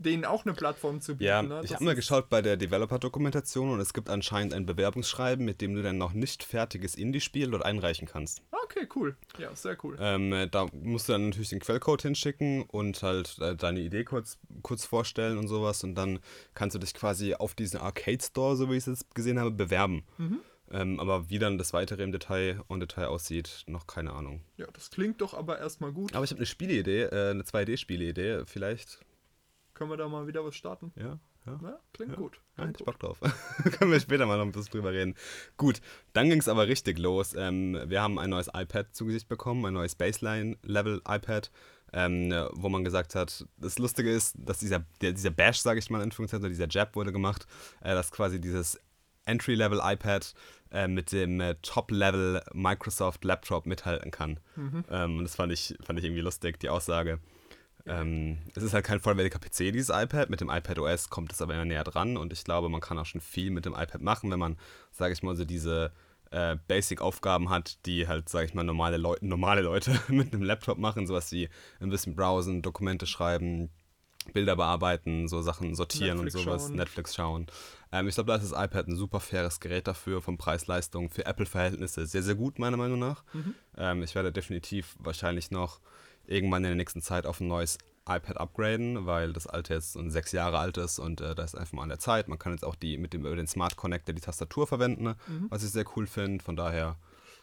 denen auch eine Plattform zu bieten. Ja, ne? ich habe mal geschaut bei der Developer-Dokumentation und es gibt anscheinend ein Bewerbungsschreiben, mit dem du dein noch nicht fertiges Indie-Spiel dort einreichen kannst. Okay, cool. Ja, sehr cool. Ähm, äh, da musst du dann natürlich den Quellcode hinschicken und halt äh, deine Idee kurz, kurz vorstellen und sowas und dann kannst du dich quasi auf diesen Arcade Store, so wie ich es jetzt gesehen habe, bewerben. Mhm. Ähm, aber wie dann das weitere im Detail und Detail aussieht, noch keine Ahnung. Ja, das klingt doch aber erstmal gut. Aber ich habe eine Spieleidee, äh, eine 2D-Spieleidee, vielleicht. Können wir da mal wieder was starten? Ja, ja. Ja, klingt Ja. gut. Ja, Klingt ich gut. Bock drauf. Können wir später mal noch ein bisschen drüber reden. Gut, dann ging es aber richtig los. Ähm, wir haben ein neues iPad zu Gesicht bekommen, ein neues Baseline-Level-iPad, ähm, wo man gesagt hat, das Lustige ist, dass dieser, der, dieser Bash, sage ich mal in Anführungszeichen, oder dieser Jab wurde gemacht, äh, dass quasi dieses Entry-Level-iPad äh, mit dem äh, Top-Level Microsoft Laptop mithalten kann. Ähm, und das fand ich, fand ich irgendwie lustig, die Aussage. Ähm, es ist halt kein vollwertiger PC, dieses iPad. Mit dem iPad OS kommt es aber immer näher dran und ich glaube, man kann auch schon viel mit dem iPad machen, wenn man, sage ich mal, so diese äh, Basic-Aufgaben hat, die halt, sage ich mal, normale, Leu normale Leute mit einem Laptop machen. Sowas wie ein bisschen browsen, Dokumente schreiben, Bilder bearbeiten, so Sachen sortieren Netflix und sowas, schauen. Netflix schauen. Ähm, ich glaube, da ist das iPad ein super faires Gerät dafür, von Preis-Leistung, für Apple-Verhältnisse sehr, sehr gut, meiner Meinung nach. Ähm, ich werde definitiv wahrscheinlich noch irgendwann in der nächsten Zeit auf ein neues iPad upgraden, weil das alte jetzt so sechs Jahre alt ist und äh, da ist einfach mal an der Zeit. Man kann jetzt auch die mit dem über den Smart Connector die Tastatur verwenden, ne? was ich sehr cool finde. Von daher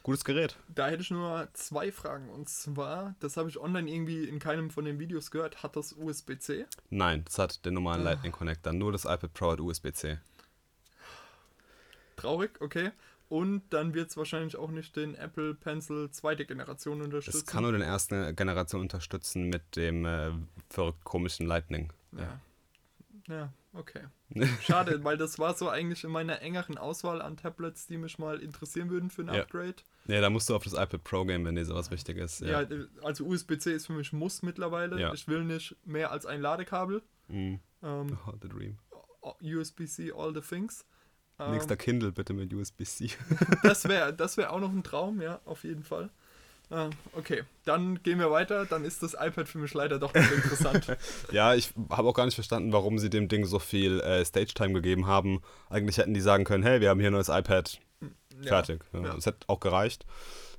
gutes Gerät. Da hätte ich nur zwei Fragen. Und zwar, das habe ich online irgendwie in keinem von den Videos gehört, hat das USB-C? Nein, das hat den normalen Lightning Connector. Nur das iPad Pro hat USB-C. Traurig, okay. Und dann wird es wahrscheinlich auch nicht den Apple Pencil zweite Generation unterstützen. Es kann nur den ersten Generation unterstützen mit dem äh, verrückt komischen Lightning. Ja. Ja, okay. Schade, weil das war so eigentlich in meiner engeren Auswahl an Tablets, die mich mal interessieren würden für ein Ja. Upgrade. Nee, da musst du auf das iPad Pro gehen, wenn dir sowas wichtig ist. Ja, Ja. also USB-C ist für mich Muss mittlerweile. Ja. Ich will nicht mehr als ein Ladekabel. Mhm. Ähm, Oh, the dream. USB-C, all the things. Ähm, Nächster Kindle bitte mit USB-C. das wäre das wär auch noch ein Traum, ja, auf jeden Fall. Ähm, okay, dann gehen wir weiter. Dann ist das iPad für mich leider doch nicht interessant. ja, ich habe auch gar nicht verstanden, warum sie dem Ding so viel äh, Stage-Time gegeben haben. Eigentlich hätten die sagen können, hey, wir haben hier ein neues iPad, Ja, fertig. Ja, ja. Es hätte auch gereicht.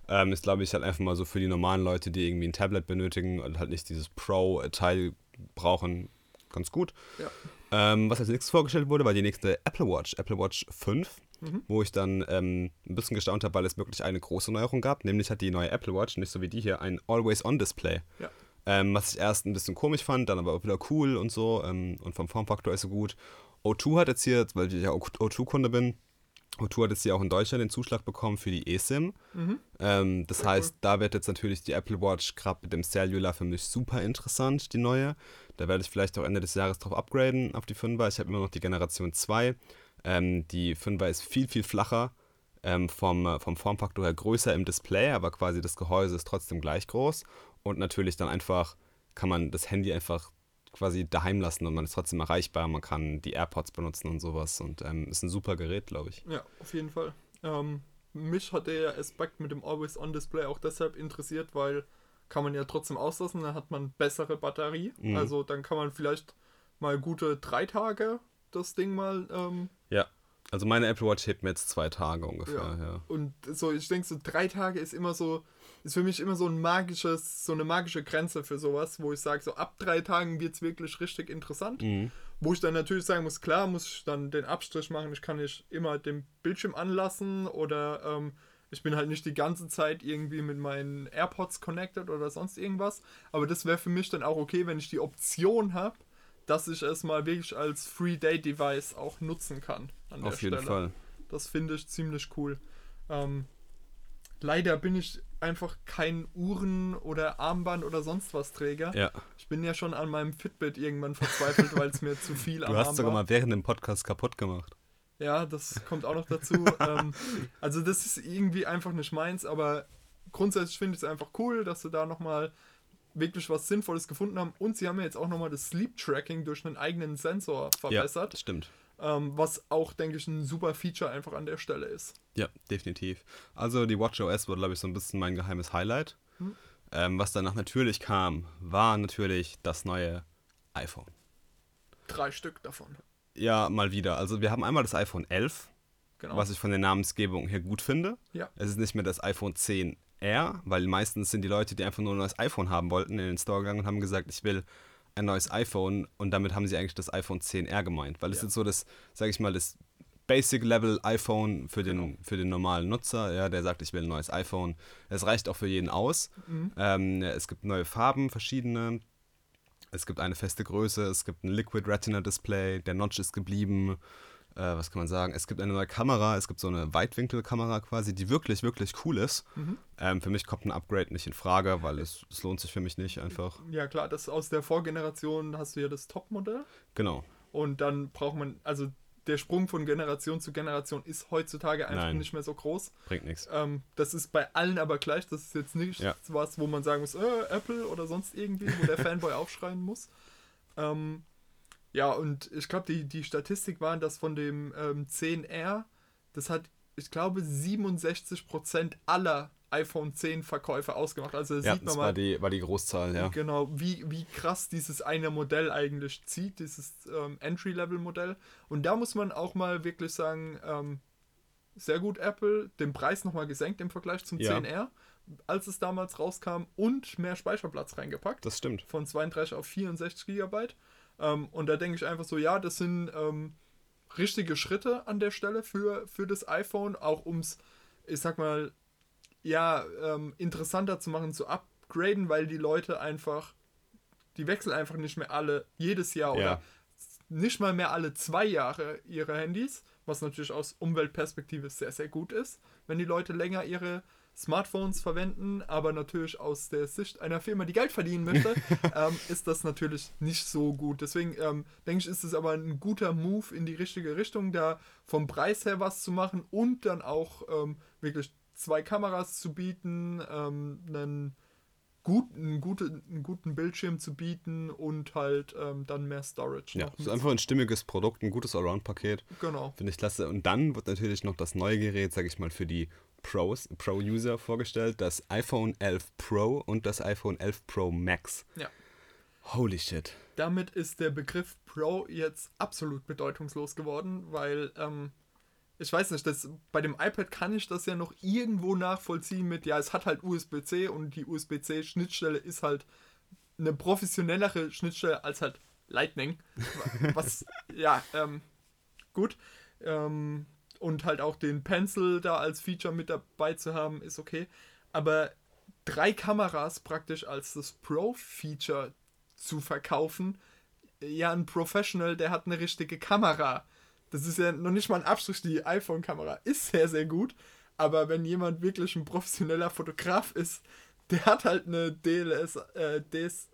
Ähm, ist, glaube ich, halt einfach mal so für die normalen Leute, die irgendwie ein Tablet benötigen und halt nicht dieses Pro-Teil brauchen, ganz gut. Ja. Ähm, was als nächstes vorgestellt wurde, war die nächste Apple Watch, Apple Watch 5. mhm. wo ich dann ähm, ein bisschen gestaunt habe, weil es wirklich eine große Neuerung gab. Nämlich hat die neue Apple Watch, nicht so wie die hier, ein Always-On-Display. Ja. Ähm, was ich erst ein bisschen komisch fand, dann aber auch wieder cool und so. Ähm, und vom Formfaktor ist so gut. O2 hat jetzt hier, weil ich ja O2-Kunde bin, O2 hat jetzt hier auch in Deutschland den Zuschlag bekommen für die eSIM. Mhm. Ähm, das Sehr heißt, da wird jetzt natürlich die Apple Watch gerade mit dem Cellular für mich super interessant, die neue. Da werde ich vielleicht auch Ende des Jahres drauf upgraden auf die 5er. Ich habe immer noch die Generation 2. Ähm, die 5er ist viel, viel flacher. Ähm, vom, vom Formfaktor her größer im Display, aber quasi das Gehäuse ist trotzdem gleich groß. Und natürlich dann einfach kann man das Handy einfach quasi daheim lassen und man ist trotzdem erreichbar. Man kann die AirPods benutzen und sowas und ähm, ist ein super Gerät, glaube ich. Ja, auf jeden Fall. Ähm, mich hat der Aspekt mit dem Always-On-Display auch deshalb interessiert, weil kann man ja trotzdem auslassen, dann hat man bessere Batterie. Mhm. Also dann kann man vielleicht mal gute drei Tage das Ding mal. Ähm, ja, also meine Apple Watch hebt mir jetzt zwei Tage ungefähr. Ja. ja. Und so, ich denke, so drei Tage ist immer so ist für mich immer so ein magisches, so eine magische Grenze für sowas, wo ich sage, so ab drei Tagen wird es wirklich richtig interessant. Mhm. Wo ich dann natürlich sagen muss, klar, muss ich dann den Abstrich machen, ich kann nicht immer den Bildschirm anlassen oder ähm, ich bin halt nicht die ganze Zeit irgendwie mit meinen AirPods connected oder sonst irgendwas. Aber das wäre für mich dann auch okay, wenn ich die Option habe, dass ich es mal wirklich als Free-Day-Device auch nutzen kann. Auf jeden Stelle. Fall. Das finde ich ziemlich cool. Ähm, leider bin ich einfach kein Uhren- oder Armband oder sonst was Träger. Ja. Ich bin ja schon an meinem Fitbit irgendwann verzweifelt, weil es mir zu viel am Du hast Arm sogar war. mal während dem Podcast kaputt gemacht. Ja, das kommt auch noch dazu. ähm, also das ist irgendwie einfach nicht meins, aber grundsätzlich finde ich es einfach cool, dass sie da nochmal wirklich was Sinnvolles gefunden haben. Und sie haben ja jetzt auch nochmal das Sleep Tracking durch einen eigenen Sensor verbessert. Ja, stimmt. Ähm, was auch, denke ich, ein super Feature einfach an der Stelle ist. Ja, definitiv. Also die WatchOS war, glaube ich, so ein bisschen mein geheimes Highlight. Hm. Ähm, was danach natürlich kam, war natürlich das neue iPhone. Drei Stück davon. Ja, mal wieder. Also wir haben einmal das iPhone 11, genau. was ich von der Namensgebung her gut finde. Ja. Es ist nicht mehr das iPhone 10R, weil meistens sind die Leute, die einfach nur ein neues iPhone haben wollten, in den Store gegangen und haben gesagt, ich will ein neues iPhone und damit haben sie eigentlich das iPhone 10R gemeint, weil es ja. ist so das, sage ich mal, das Basic Level iPhone für den, genau. für den normalen Nutzer, ja, der sagt, ich will ein neues iPhone. Es reicht auch für jeden aus. Mhm. Ähm, es gibt neue Farben, verschiedene. Es gibt eine feste Größe, es gibt ein Liquid Retina Display, der Notch ist geblieben äh, was kann man sagen, es gibt eine neue Kamera, es gibt so eine Weitwinkelkamera quasi, die wirklich, wirklich cool ist. Mhm. Ähm, für mich kommt ein Upgrade nicht in Frage, weil es, es lohnt sich für mich nicht einfach. Ja klar, das aus der Vorgeneration hast du ja das Topmodell. Genau. Und dann braucht man, also der Sprung von Generation zu Generation ist heutzutage einfach Nein. nicht mehr so groß. Bringt nichts. Ähm, das ist bei allen aber gleich. Das ist jetzt nicht ja. was, wo man sagen muss, äh, Apple oder sonst irgendwie, wo der Fanboy aufschreien muss. Ähm, ja, und ich glaube, die, die Statistik war, dass von dem ähm, 10R, das hat, ich glaube, 67% aller iPhone 10 Verkäufe ausgemacht. Also ja, sieht man das mal, war die, war die Großzahl, ja. Genau, wie, wie krass dieses eine Modell eigentlich zieht, dieses ähm, Entry-Level-Modell. Und da muss man auch mal wirklich sagen, ähm, sehr gut Apple, den Preis nochmal gesenkt im Vergleich zum ja. 10R, als es damals rauskam und mehr Speicherplatz reingepackt. Das stimmt. Von 32 auf 64 Gigabyte. Ähm, und da denke ich einfach so, ja, das sind ähm, richtige Schritte an der Stelle für, für das iPhone, auch um es, ich sag mal, ja, ähm, interessanter zu machen, zu upgraden, weil die Leute einfach, die wechseln einfach nicht mehr alle jedes Jahr ja. oder nicht mal mehr alle zwei Jahre ihre Handys, was natürlich aus Umweltperspektive sehr, sehr gut ist, wenn die Leute länger ihre Smartphones verwenden, aber natürlich aus der Sicht einer Firma, die Geld verdienen möchte, ähm, ist das natürlich nicht so gut. Deswegen ähm, denke ich, ist es aber ein guter Move in die richtige Richtung, da vom Preis her was zu machen und dann auch ähm, wirklich zwei Kameras zu bieten, ähm, einen guten, guten, einen guten Bildschirm zu bieten und halt ähm, dann mehr Storage. Ja, es ist einfach ein stimmiges Produkt, ein gutes Allround-Paket. Genau. Finde ich klasse. Und dann wird natürlich noch das neue Gerät, sage ich mal, für die Pros, Pro-User vorgestellt, das iPhone 11 Pro und das iPhone 11 Pro Max. Ja. Holy shit. Damit ist der Begriff Pro jetzt absolut bedeutungslos geworden, weil ähm, ich weiß nicht, das, bei dem iPad kann ich das ja noch irgendwo nachvollziehen mit, ja, es hat halt USB-C und die USB-C-Schnittstelle ist halt eine professionellere Schnittstelle als halt Lightning. Was, ja, ähm, gut. Ähm, und halt auch den Pencil da als Feature mit dabei zu haben, ist okay. Aber drei Kameras praktisch als das Pro-Feature zu verkaufen, ja, ein Professional, der hat eine richtige Kamera. Das ist ja noch nicht mal ein Abstrich, die iPhone-Kamera ist sehr, sehr gut. Aber wenn jemand wirklich ein professioneller Fotograf ist, der hat halt eine DLS, äh, DS,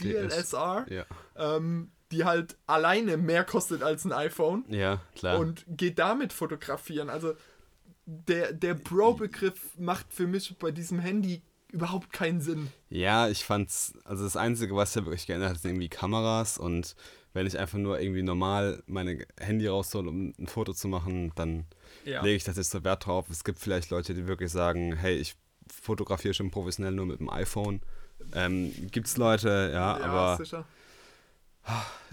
DLSR, Ja. ähm, die halt alleine mehr kostet als ein iPhone Ja, klar. und geht damit fotografieren. Also der, der Pro-Begriff macht für mich bei diesem Handy überhaupt keinen Sinn. Ja, ich fand's, also das Einzige, was ja wirklich geändert hat, sind irgendwie Kameras und wenn ich einfach nur irgendwie normal meine Handy raushole, um ein Foto zu machen, dann Ja. lege ich das jetzt so Wert drauf. Es gibt vielleicht Leute, die wirklich sagen, hey, ich fotografiere schon professionell nur mit dem iPhone. Ähm, gibt's Leute, ja, aber sicher.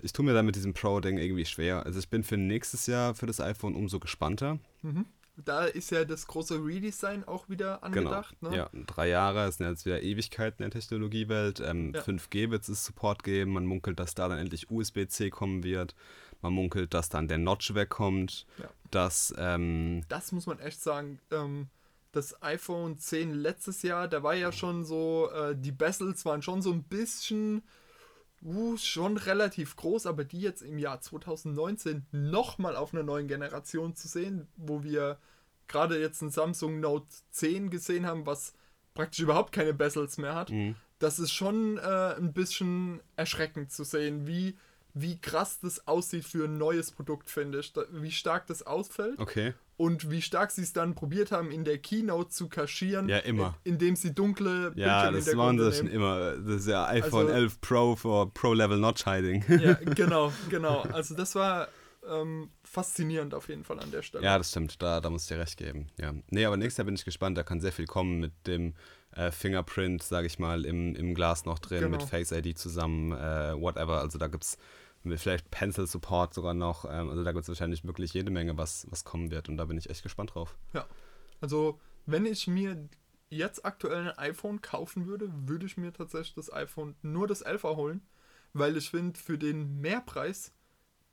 ich tue mir da mit diesem Pro-Ding irgendwie schwer. Also ich bin für nächstes Jahr für das iPhone umso gespannter. Mhm. Da ist ja das große Redesign auch wieder angedacht. genau. Ne? Ja, drei Jahre, es sind jetzt wieder Ewigkeiten in der Technologiewelt. Ähm, Ja. 5G wird es Support geben. Man munkelt, dass da dann endlich USB-C kommen wird. Man munkelt, dass dann der Notch wegkommt. Ja. Dass, ähm, Das muss man echt sagen. Ähm, das iPhone 10 letztes Jahr, da war ja schon so, äh, die Bezels waren schon so ein bisschen, uh, schon relativ groß, aber die jetzt im Jahr 2019 nochmal auf einer neuen Generation zu sehen, wo wir gerade jetzt ein Samsung Note 10 gesehen haben, was praktisch überhaupt keine Bezels mehr hat. mh, das ist schon äh, ein bisschen erschreckend zu sehen, wie, wie krass das aussieht für ein neues Produkt, finde ich. Wie stark das ausfällt okay. und wie stark sie es dann probiert haben, in der Keynote zu kaschieren. Ja, immer. in- Indem sie dunkle Ja, das waren das schon immer. Das ist ja iPhone Also- 11 Pro für Pro-Level Notch Hiding. Ja, genau, genau. Also das war ähm, faszinierend auf jeden Fall an der Stelle. Ja, das stimmt, da, da muss ich dir recht geben. Ja. Nee, aber nächstes Jahr bin ich gespannt, da kann sehr viel kommen mit dem äh, Fingerprint, sage ich mal, im, im Glas noch drin, Genau. mit Face ID zusammen, äh, whatever. Also da gibt es vielleicht Pencil Support sogar noch. Ähm, also da gibt es wahrscheinlich wirklich jede Menge, was, was kommen wird und da bin ich echt gespannt drauf. Ja. Also, wenn ich mir jetzt aktuell ein iPhone kaufen würde, würde ich mir tatsächlich das iPhone nur das 11er holen, weil ich finde, für den Mehrpreis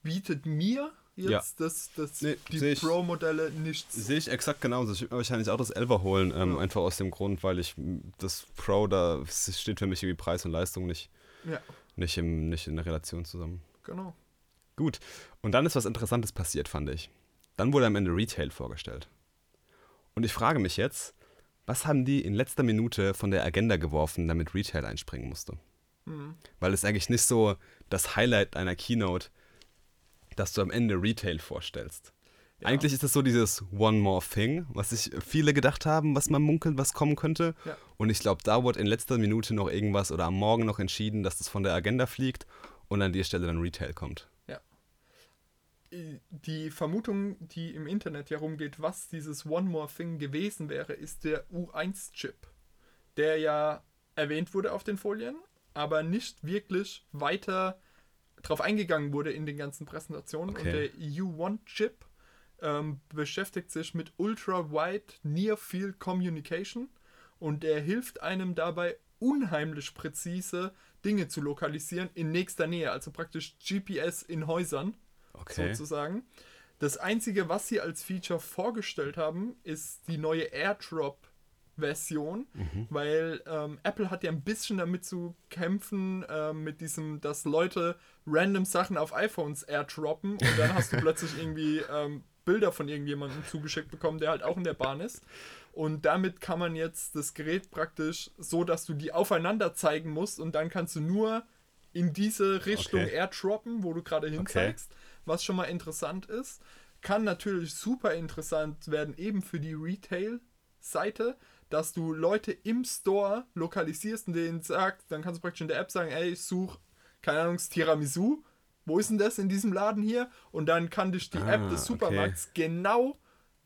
bietet mir jetzt das, das, Nee, die Pro-Modelle nichts. Sehe ich exakt genauso. Ich würde mir wahrscheinlich auch das 11er holen, ähm, Ja. einfach aus dem Grund, weil ich das Pro, da steht für mich irgendwie Preis und Leistung nicht, Ja, nicht, im, nicht in der Relation zusammen. Genau. Gut. Und dann ist was Interessantes passiert, fand ich. Dann wurde am Ende Retail vorgestellt. Und ich frage mich jetzt, was haben die in letzter Minute von der Agenda geworfen, damit Retail einspringen musste? Mhm. Weil es eigentlich nicht so das Highlight einer Keynote, dass du am Ende Retail vorstellst. Ja. Eigentlich ist es so dieses One More Thing, was sich viele gedacht haben, was man munkelt, was kommen könnte. Ja. Und ich glaube, da wurde in letzter Minute noch irgendwas oder am Morgen noch entschieden, dass das von der Agenda fliegt und an die Stelle dann Retail kommt. Die Vermutung, die im Internet herumgeht, was dieses One More Thing gewesen wäre, ist der U1-Chip, der ja erwähnt wurde auf den Folien, aber nicht wirklich weiter drauf eingegangen wurde in den ganzen Präsentationen. Und Okay. der U1-Chip ähm, beschäftigt sich mit Ultra-Wide Near Field Communication und der hilft einem dabei, unheimlich präzise Dinge zu lokalisieren in nächster Nähe, also praktisch GPS in Häusern Okay. sozusagen. Das einzige, was sie als Feature vorgestellt haben, ist die neue AirDrop-Version, Mhm. weil ähm, Apple hat ja ein bisschen damit zu kämpfen, ähm, mit diesem, dass Leute random Sachen auf iPhones airdroppen und dann hast du plötzlich irgendwie ähm, Bilder von irgendjemandem zugeschickt bekommen, der halt auch in der Bahn ist. Und damit kann man jetzt das Gerät praktisch so, dass du die aufeinander zeigen musst und dann kannst du nur in diese Richtung Okay. airdroppen, wo du gerade hinzeigst, was schon mal interessant ist. Kann natürlich super interessant werden, eben für die Retail-Seite, dass du Leute im Store lokalisierst und denen sagst, dann kannst du praktisch in der App sagen, ey, ich suche, keine Ahnung, Tiramisu. Wo ist denn das in diesem Laden hier? Und dann kann dich die Ah, App des okay. Supermarkts genau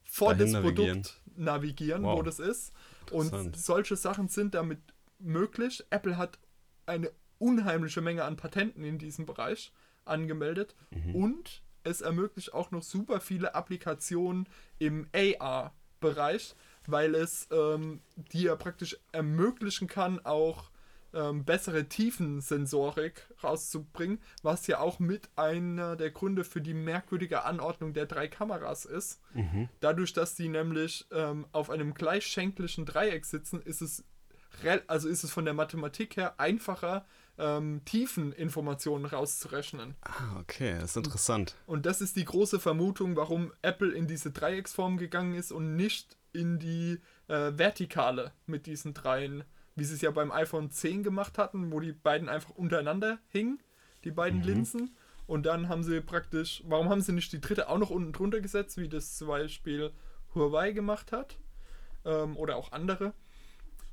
vor Dahin das navigieren. Produkt navigieren, Wow. wo das ist. Und solche Sachen sind damit möglich. Apple hat eine unheimliche Menge an Patenten in diesem Bereich angemeldet Mhm. und es ermöglicht auch noch super viele Applikationen im AR-Bereich, weil es ähm, dir praktisch ermöglichen kann, auch ähm, bessere Tiefensensorik rauszubringen, was ja auch mit einer der Gründe für die merkwürdige Anordnung der drei Kameras ist. Mhm. Dadurch, dass die nämlich ähm, auf einem gleichschenklichen Dreieck sitzen, ist es also ist es von der Mathematik her einfacher, ähm, Tiefeninformationen rauszurechnen. Ah, okay, das ist interessant. Und das ist die große Vermutung, warum Apple in diese Dreiecksform gegangen ist und nicht in die äh, Vertikale mit diesen dreien, wie sie es ja beim iPhone 10 gemacht hatten, wo die beiden einfach untereinander hingen, die beiden Mhm. Linsen. Und dann haben sie praktisch, warum haben sie nicht die dritte auch noch unten drunter gesetzt, wie das zum Beispiel Huawei gemacht hat? Ähm, oder auch andere.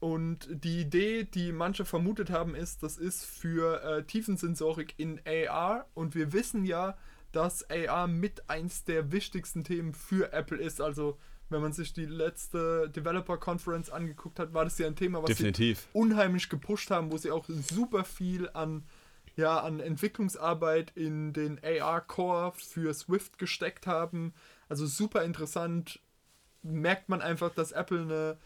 Und die Idee, die manche vermutet haben, ist, das ist für äh, Tiefensensorik in AR. Und wir wissen ja, dass AR mit eins der wichtigsten Themen für Apple ist. Also, wenn man sich die letzte Developer Conference angeguckt hat, war das ja ein Thema, was Definitiv. sie unheimlich gepusht haben, wo sie auch super viel an, ja, an Entwicklungsarbeit in den AR-Core für Swift gesteckt haben. Also super interessant. Merkt man einfach, dass Apple eine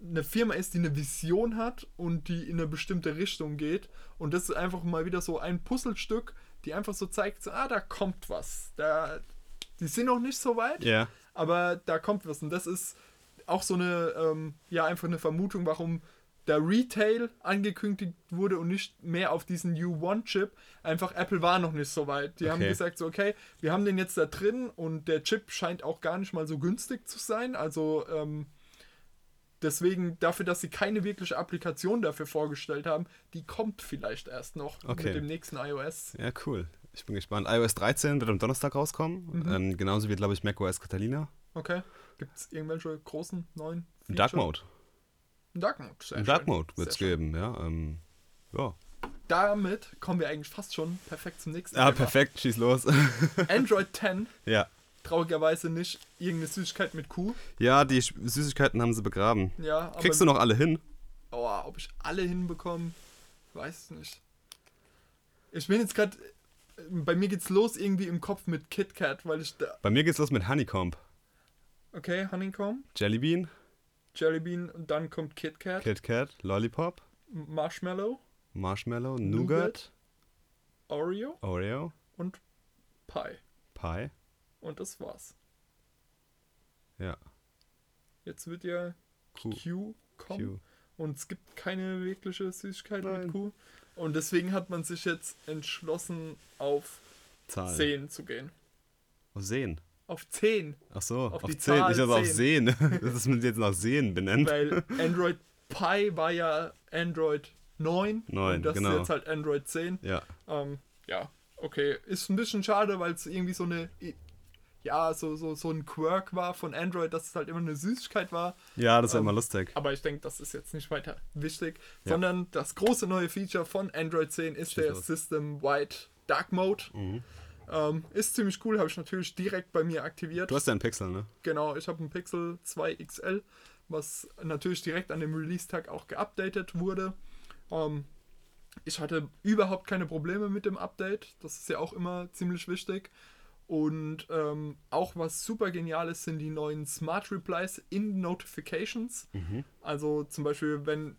eine Firma ist, die eine Vision hat und die in eine bestimmte Richtung geht. Und das ist einfach mal wieder so ein Puzzlestück, die einfach so zeigt, so, ah, da kommt was. Da, die sind noch nicht so weit, Ja. Aber da kommt was. Und das ist auch so eine, ähm, ja, einfach eine Vermutung, warum der Retail angekündigt wurde und nicht mehr auf diesen U1-Chip. Einfach Apple war noch nicht so weit. Die haben Okay. gesagt, so, okay, wir haben den jetzt da drin und der Chip scheint auch gar nicht mal so günstig zu sein. Also, ähm, deswegen, dafür, dass sie keine wirkliche Applikation dafür vorgestellt haben, die kommt vielleicht erst noch Okay. mit dem nächsten iOS. Ja, cool. Ich bin gespannt. iOS 13 wird am Donnerstag rauskommen. Mhm. Ähm, genauso wie, glaube ich, macOS Catalina. Okay. Gibt es irgendwelche großen neuen Im Dark Feature? Mode. Dark Mode. sehr Dark schön. Mode wird es geben, ja. Ähm, ja. Damit kommen wir eigentlich fast schon perfekt zum nächsten Ah, Thema. perfekt, schieß los. Android 10, ja. traurigerweise nicht irgendeine Süßigkeit mit Kuh. Ja, die Süßigkeiten haben sie begraben. Ja, aber Kriegst du noch alle hin? Oh, ob ich alle hinbekomme, weiß ich nicht. Ich bin jetzt gerade. Bei mir geht's los irgendwie im Kopf mit KitKat, weil ich da. Bei mir geht's los mit Honeycomb. Okay, Honeycomb, Jellybean, Jellybean und dann kommt KitKat, KitKat, Lollipop, Marshmallow, Marshmallow, Nougat, Oreo Oreo, und Pie. Pie. Und das war's. Ja. Jetzt wird ja Q. Q kommen. Q. Und es gibt keine wirkliche Süßigkeit Nein. mit Q. Und deswegen hat man sich jetzt entschlossen, auf Zahl. 10 zu gehen. Auf Sehen. Auf 10. Ach so, Auf auf, die 10. Zahl Ich auf 10. Sehen. Das ist mit jetzt nach Sehen benennt. Weil Android Pie war ja Android 9. 9, und das genau. ist jetzt halt Android 10. Ja. Ähm, ja, okay. Ist ein bisschen schade, weil es irgendwie so eine. Ja, so, so, so ein Quirk war von Android, dass es halt immer eine Süßigkeit war. Ja, das war Ähm, immer lustig. Aber ich denke, das ist jetzt nicht weiter wichtig, Ja. sondern das große neue Feature von Android 10 ist Schieß der los. System Wide Dark Mode. Mhm. Ähm, ist ziemlich cool, habe ich natürlich direkt bei mir aktiviert. Du hast ja einen Pixel, ne? Genau, ich habe ein Pixel 2 XL, was natürlich direkt an dem Release-Tag auch geupdatet wurde. Ähm, ich hatte überhaupt keine Probleme mit dem Update. Das ist ja auch immer ziemlich wichtig. Und ähm, auch was super genial ist, sind die neuen Smart Replies in Notifications. Mhm. Also zum Beispiel, wenn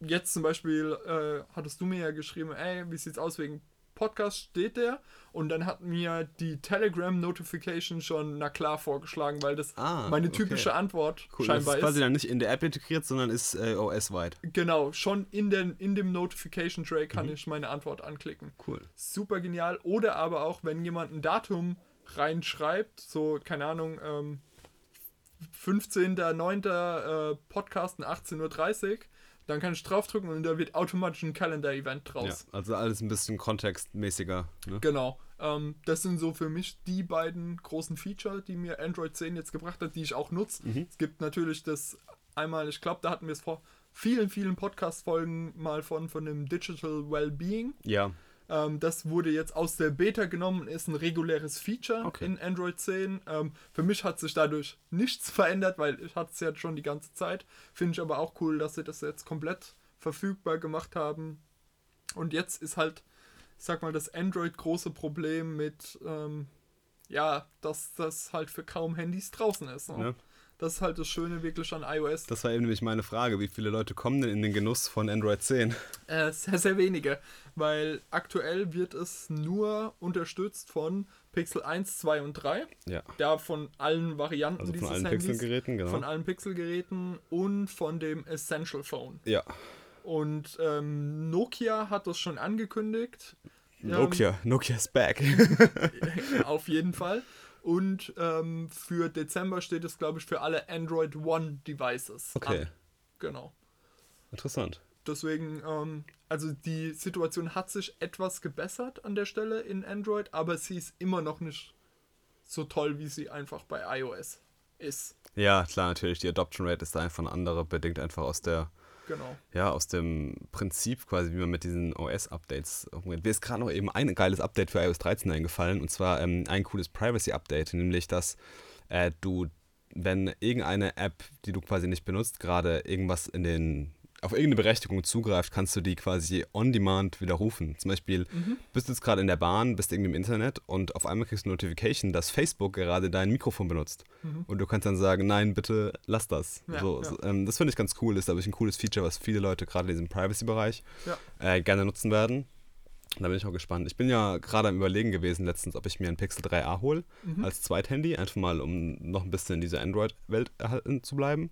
jetzt zum Beispiel äh, hattest du mir ja geschrieben, ey, wie sieht's aus wegen Podcast steht der und dann hat mir die Telegram Notification schon na klar vorgeschlagen, weil das Ah, meine okay. typische Antwort Cool. Das scheinbar ist quasi dann nicht in der App integriert, sondern ist äh, OS-weit. Genau, schon in, den, in dem Notification Tray Mhm. kann ich meine Antwort anklicken. Cool. Super genial. Oder aber auch, wenn jemand ein Datum reinschreibt, so, keine Ahnung, ähm, 15.09. Äh, Podcast um 18.30 Uhr, dann kann ich draufdrücken und da wird automatisch ein Calendar-Event Ja, draus. also alles ein bisschen kontextmäßiger. Ne? Genau. Ähm, das sind so für mich die beiden großen Feature, die mir Android 10 jetzt gebracht hat, die ich auch nutze. Mhm. Es gibt natürlich das einmal, ich glaube, da hatten wir es vor vielen, vielen Podcast-Folgen mal von, von dem Digital Wellbeing. Ja. Ähm, das wurde jetzt aus der Beta genommen und ist ein reguläres Feature Okay. in Android 10. Ähm, für mich hat sich dadurch nichts verändert, weil ich hatte es ja schon die ganze Zeit. Finde ich aber auch cool, dass sie das jetzt komplett verfügbar gemacht haben. Und jetzt ist halt, ich sag mal, das Android große Problem mit, ähm, ja, dass das halt für kaum Handys draußen ist. Ne? Ne? Das ist halt das Schöne wirklich an iOS. Das war eben nämlich meine Frage. Wie viele Leute kommen denn in den Genuss von Android 10? Äh, sehr, sehr wenige. Weil aktuell wird es nur unterstützt von Pixel 1, 2 und 3. Ja. Ja, von allen Varianten Also von dieses allen Handys. Pixelgeräten, genau. Von allen Pixelgeräten und von dem Essential Phone. Ja. Und ähm, Nokia hat das schon angekündigt. Ähm, Nokia. Nokia's back. Auf jeden Fall. Und ähm, für Dezember steht es, glaube ich, für alle Android One Devices. Okay. An. Genau. Interessant. Deswegen, ähm, also die Situation hat sich etwas gebessert an der Stelle in Android, aber sie ist immer noch nicht so toll, wie sie einfach bei iOS ist. Ja, klar, natürlich. Die Adoption Rate ist da einfach eine andere, bedingt einfach aus der, Genau. ja, aus dem Prinzip quasi, wie man mit diesen OS-Updates umgeht. Mir ist gerade noch eben ein geiles Update für iOS 13 eingefallen und zwar ähm, ein cooles Privacy-Update, nämlich dass äh, du, wenn irgendeine App, die du quasi nicht benutzt, gerade irgendwas in den auf irgendeine Berechtigung zugreift, kannst du die quasi on demand widerrufen. Zum Beispiel bist du jetzt gerade in der Bahn, bist irgendwie im Internet und auf einmal kriegst du eine Notification, dass Facebook gerade dein Mikrofon benutzt. Und du kannst dann sagen, nein, bitte lass das. Ja, so, ja. ähm, das finde ich ganz cool, ist, glaube ich, ein cooles Feature, was viele Leute gerade in diesem Privacy-Bereich Ja. äh, gerne nutzen werden. Da bin ich auch gespannt. Ich bin ja gerade am Überlegen gewesen letztens, ob ich mir ein Pixel 3a hole Mhm. als Zweithandy, einfach mal, um noch ein bisschen in dieser Android-Welt erhalten zu bleiben.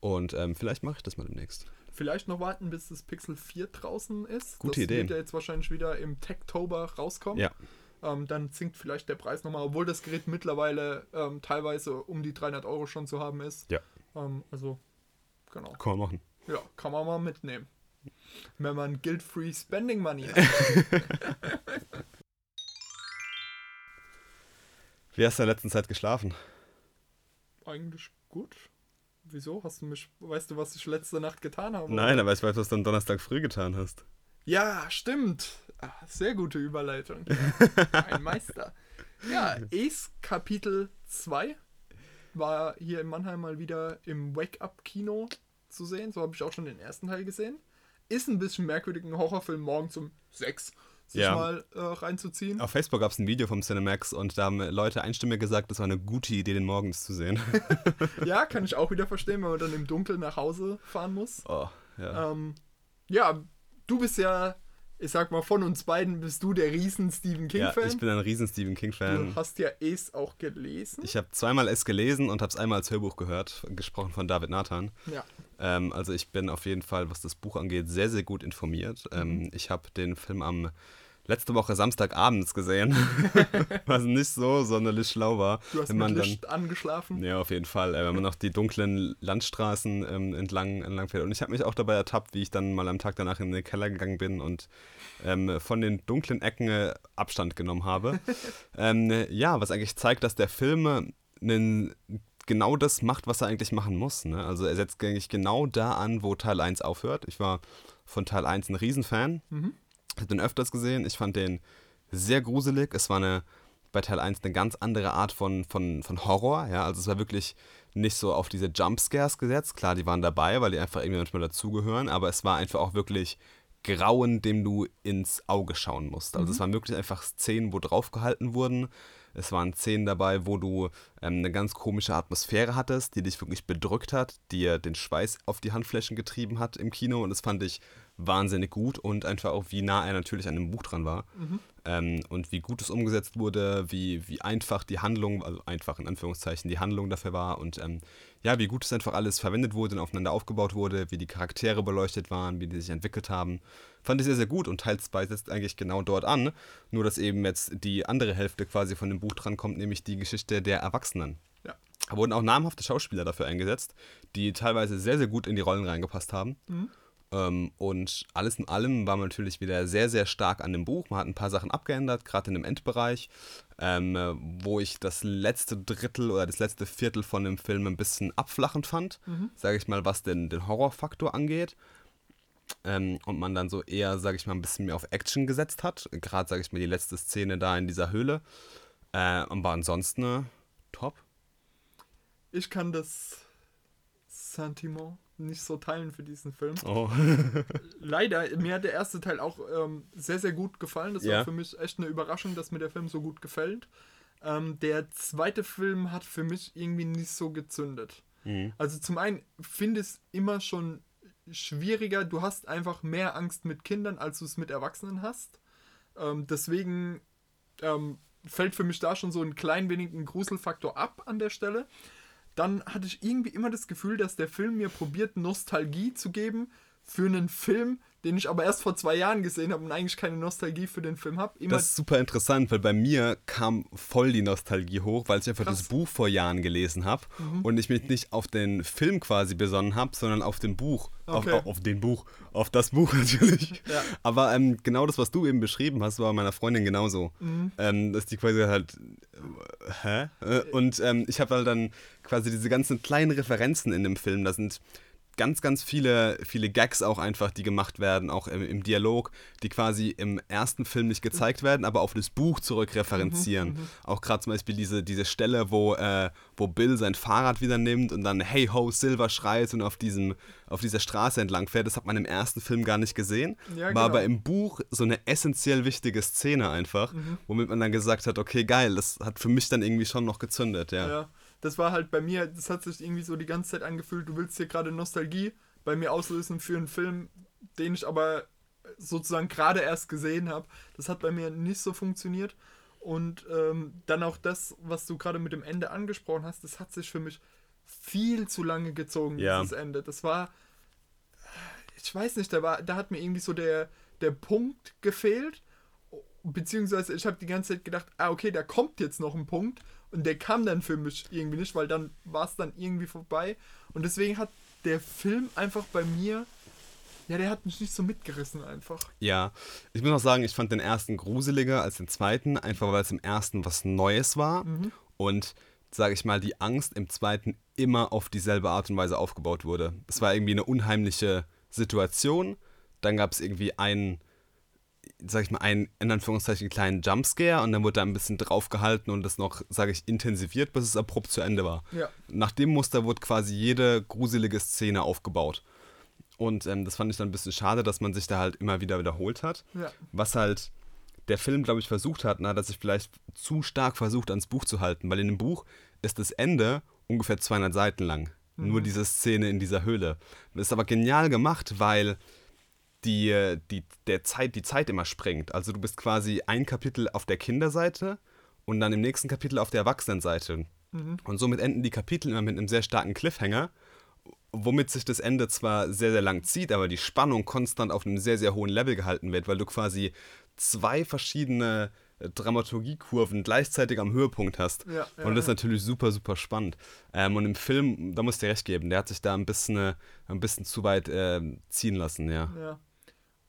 Und ähm, vielleicht mache ich das mal demnächst. Vielleicht noch warten, bis das Pixel 4 draußen ist. Gute das Idee. wird ja jetzt wahrscheinlich wieder im Techtober rauskommen. Ja. Ähm, dann sinkt vielleicht der Preis nochmal, obwohl das Gerät mittlerweile ähm, teilweise um die 300 Euro schon zu haben ist. Ja. Ähm, also, genau. Kann man machen. Ja, kann man mal mitnehmen. Wenn man Guild-Free Spending Money hat. Wie hast du in der letzten Zeit geschlafen? Eigentlich gut. Wieso? Hast du mich. Weißt du, was ich letzte Nacht getan habe? Nein, aber ich weiß, was du am Donnerstag früh getan hast. Ja, stimmt. Ah, sehr gute Überleitung. Ein Meister. Ja, Ace Kapitel 2 war hier in Mannheim mal wieder im Wake-Up-Kino zu sehen. So habe ich auch schon den ersten Teil gesehen. Ist ein bisschen merkwürdig, einen Horrorfilm morgens um 6 sich Ja. mal äh, reinzuziehen. Auf Facebook gab es ein Video vom Cinemax und da haben Leute einstimmig gesagt, das war eine gute Idee, den morgens zu sehen. Ja, kann ich auch wieder verstehen, wenn man dann im Dunkeln nach Hause fahren muss. oh, ja. Ähm, ja, du bist ja, ich sag mal, von uns beiden bist du der riesen Stephen ja, King-Fan. ich bin ein riesen Stephen King-Fan. Du hast ja Ace auch gelesen. Ich habe zweimal es gelesen und habe es einmal als Hörbuch gehört, gesprochen von David Nathan. ja. Ähm, also ich bin auf jeden Fall, was das Buch angeht, sehr, sehr gut informiert. Mhm. Ähm, ich habe den Film am letzte Woche Samstagabends gesehen, was nicht so sonderlich schlau war. Du hast wenn mit man dann, Licht angeschlafen. ja, auf jeden Fall. Äh, wenn man noch die dunklen Landstraßen ähm, entlang, entlang fährt. Und ich habe mich auch dabei ertappt, wie ich dann mal am Tag danach in den Keller gegangen bin und ähm, von den dunklen Ecken äh, Abstand genommen habe. ähm, ja, was eigentlich zeigt, dass der Film einen, genau das macht, was er eigentlich machen muss. Ne? Also er setzt eigentlich genau da an, wo Teil 1 aufhört. Ich war von Teil 1 ein Riesenfan. Ich habe den öfters gesehen. Ich fand den sehr gruselig. Es war eine bei Teil 1 eine ganz andere Art von, von, von Horror. Ja? Also es war wirklich nicht so auf diese Jumpscares gesetzt. Klar, die waren dabei, weil die einfach irgendwie manchmal dazugehören, aber es war einfach auch wirklich Grauen, dem du ins Auge schauen musst. Also es waren wirklich einfach Szenen, wo draufgehalten wurden. Es waren Szenen dabei, wo du ähm, eine ganz komische Atmosphäre hattest, die dich wirklich bedrückt hat, dir den Schweiß auf die Handflächen getrieben hat im Kino. Und das fand ich wahnsinnig gut und einfach auch, wie nah er natürlich an dem Buch dran war. Ähm, und wie gut es umgesetzt wurde, wie, wie einfach die Handlung, also einfach in Anführungszeichen, die Handlung dafür war und ähm, ja, wie gut es einfach alles verwendet wurde und aufeinander aufgebaut wurde, wie die Charaktere beleuchtet waren, wie die sich entwickelt haben. Fand ich sehr, sehr gut und Teil 2 setzt eigentlich genau dort an, nur dass eben jetzt die andere Hälfte quasi von dem Buch drankommt, nämlich die Geschichte der Erwachsenen. Ja. Da wurden auch namhafte Schauspieler dafür eingesetzt, die teilweise sehr, sehr gut in die Rollen reingepasst haben. Ähm, und alles in allem war man natürlich wieder sehr, sehr stark an dem Buch. Man hat ein paar Sachen abgeändert, gerade in dem Endbereich, ähm, äh, wo ich das letzte Drittel oder das letzte Viertel von dem Film ein bisschen abflachend fand, sage ich mal, was den, den Horrorfaktor angeht. Ähm, und man dann so eher, sage ich mal, ein bisschen mehr auf Action gesetzt hat. Gerade, sage ich mal, die letzte Szene da in dieser Höhle. Äh, aber ansonsten äh, top. Ich kann das Sentiment nicht so teilen für diesen Film. Oh. Leider, mir hat der erste Teil auch ähm, sehr, sehr gut gefallen. Das Ja. war für mich echt eine Überraschung, dass mir der Film so gut gefällt. Ähm, der zweite Film hat für mich irgendwie nicht so gezündet. Mhm. Also zum einen finde ich es immer schon schwieriger. Du hast einfach mehr Angst mit Kindern, als du es mit Erwachsenen hast. Ähm, deswegen ähm, fällt für mich da schon so ein klein wenig ein Gruselfaktor ab an der Stelle. Dann hatte ich irgendwie immer das Gefühl, dass der Film mir probiert, Nostalgie zu geben für einen Film, den ich aber erst vor zwei Jahren gesehen habe und eigentlich keine Nostalgie für den Film habe. Das ist super interessant, weil bei mir kam voll die Nostalgie hoch, weil ich einfach Krass. das Buch vor Jahren gelesen habe mhm. und ich mich nicht auf den Film quasi besonnen habe, sondern auf dem Buch. Okay. Auf, auf, den Buch, auf das Buch natürlich. Ja. Aber ähm, genau das, was du eben beschrieben hast, war meiner Freundin genauso. Mhm. Ähm, dass die quasi halt, äh, hä? Äh, und ähm, ich habe halt dann quasi diese ganzen kleinen Referenzen in dem Film, da sind ganz, ganz viele, viele Gags auch einfach, die gemacht werden, auch im, im, Dialog, die quasi im ersten Film nicht gezeigt werden, aber auf das Buch zurückreferenzieren. Mhm, mhm. auch gerade zum Beispiel diese, diese Stelle, wo, äh, wo Bill sein Fahrrad wieder nimmt und dann Hey Ho Silver schreit und auf, diesem, auf dieser Straße entlang fährt. Das hat man im ersten Film gar nicht gesehen. Ja, genau. War aber im Buch so eine essentiell wichtige Szene einfach, mhm. womit man dann gesagt hat, okay, geil, das hat für mich dann irgendwie schon noch gezündet, ja. ja das war halt bei mir, das hat sich irgendwie so die ganze Zeit angefühlt, du willst hier gerade Nostalgie bei mir auslösen für einen Film, den ich aber sozusagen gerade erst gesehen habe. Das hat bei mir nicht so funktioniert. Und ähm, dann auch das, was du gerade mit dem Ende angesprochen hast, das hat sich für mich viel zu lange gezogen, ja. dieses Ende. Das war, ich weiß nicht, da, war, da hat mir irgendwie so der, der Punkt gefehlt. Beziehungsweise ich habe die ganze Zeit gedacht, ah, okay, da kommt jetzt noch ein Punkt. Und der kam dann für mich irgendwie nicht, weil dann war es dann irgendwie vorbei. Und deswegen hat der Film einfach bei mir, ja, der hat mich nicht so mitgerissen einfach. Ja, ich muss auch sagen, ich fand den ersten gruseliger als den zweiten, einfach weil es im ersten was Neues war. Mhm. Und sage ich mal, die Angst im zweiten immer auf dieselbe Art und Weise aufgebaut wurde. Es war irgendwie eine unheimliche Situation. Dann gab es irgendwie einen sag ich mal, einen, in Anführungszeichen, kleinen Jumpscare und dann wurde da ein bisschen draufgehalten und das noch, sage ich, intensiviert, bis es abrupt zu Ende war. Ja. Nach dem Muster wurde quasi jede gruselige Szene aufgebaut. Und ähm, das fand ich dann ein bisschen schade, dass man sich da halt immer wieder wiederholt hat. Ja. Was halt der Film, glaube ich, versucht hat, na, dass sich vielleicht zu stark versucht, ans Buch zu halten, weil in dem Buch ist das Ende ungefähr 200 Seiten lang. Mhm. Nur diese Szene in dieser Höhle. Das ist aber genial gemacht, weil die, die, der Zeit, die Zeit immer springt. Also du bist quasi ein Kapitel auf der Kinderseite und dann im nächsten Kapitel auf der Erwachsenenseite. Mhm. Und somit enden die Kapitel immer mit einem sehr starken Cliffhanger, womit sich das Ende zwar sehr, sehr lang zieht, aber die Spannung konstant auf einem sehr, sehr hohen Level gehalten wird, weil du quasi zwei verschiedene Dramaturgiekurven gleichzeitig am Höhepunkt hast. Ja, ja, und das ist natürlich super, super spannend. Ähm, und im Film, da musst du dir recht geben, der hat sich da ein bisschen, äh, ein bisschen zu weit äh, ziehen lassen, ja. Ja.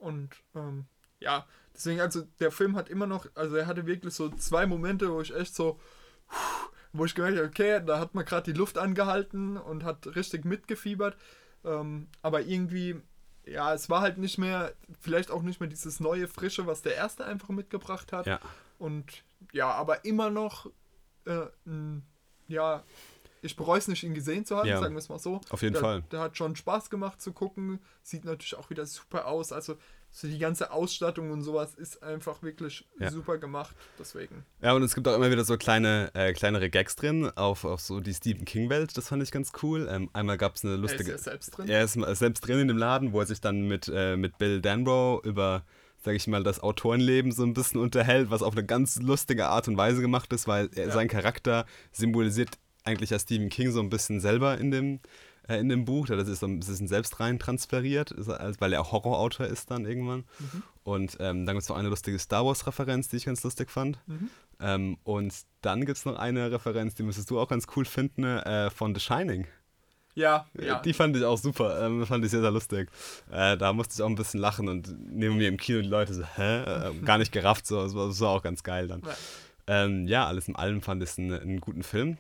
Und ähm, ja, deswegen, also der Film hat immer noch, also er hatte wirklich so zwei Momente, wo ich echt so, wo ich gemerkt habe, okay, da hat man gerade die Luft angehalten und hat richtig mitgefiebert. Ähm, aber irgendwie, ja, es war halt nicht mehr, vielleicht auch nicht mehr dieses neue, frische, was der erste einfach mitgebracht hat. Ja. Und ja, aber immer noch, äh, ja, ich bereue es nicht, ihn gesehen zu haben, ja, sagen wir es mal so. Auf jeden der, Fall. Der hat schon Spaß gemacht zu gucken. Sieht natürlich auch wieder super aus. Also so die ganze Ausstattung und sowas ist einfach wirklich ja. super gemacht. Deswegen. Ja, und es gibt auch immer wieder so kleine, äh, kleinere Gags drin auf, auf so die Stephen King-Welt. Das fand ich ganz cool. Ähm, einmal gab es eine lustige. Er ist ja selbst drin. Er ist selbst drin in dem Laden, wo er sich dann mit, äh, mit Bill Danbro über sage ich mal, das Autorenleben so ein bisschen unterhält, was auf eine ganz lustige Art und Weise gemacht ist, weil er, ja. sein Charakter symbolisiert eigentlich ja Stephen King so ein bisschen selber in dem, äh, in dem Buch. Das ist so ein bisschen selbst rein transferiert, weil er auch Horrorautor ist dann irgendwann. Mhm. Und ähm, dann gibt es noch eine lustige Star Wars-Referenz, die ich ganz lustig fand. Mhm. Ähm, und dann gibt es noch eine Referenz, die müsstest du auch ganz cool finden, äh, von The Shining. Ja, ja. Die fand ich auch super. Ähm, fand ich sehr, sehr lustig. Äh, da musste ich auch ein bisschen lachen und neben mir im Kino die Leute so, hä? Äh, gar nicht gerafft. So. Das, war, das war auch ganz geil dann. Ja, ähm, ja alles in allem fand ich es einen, einen guten Film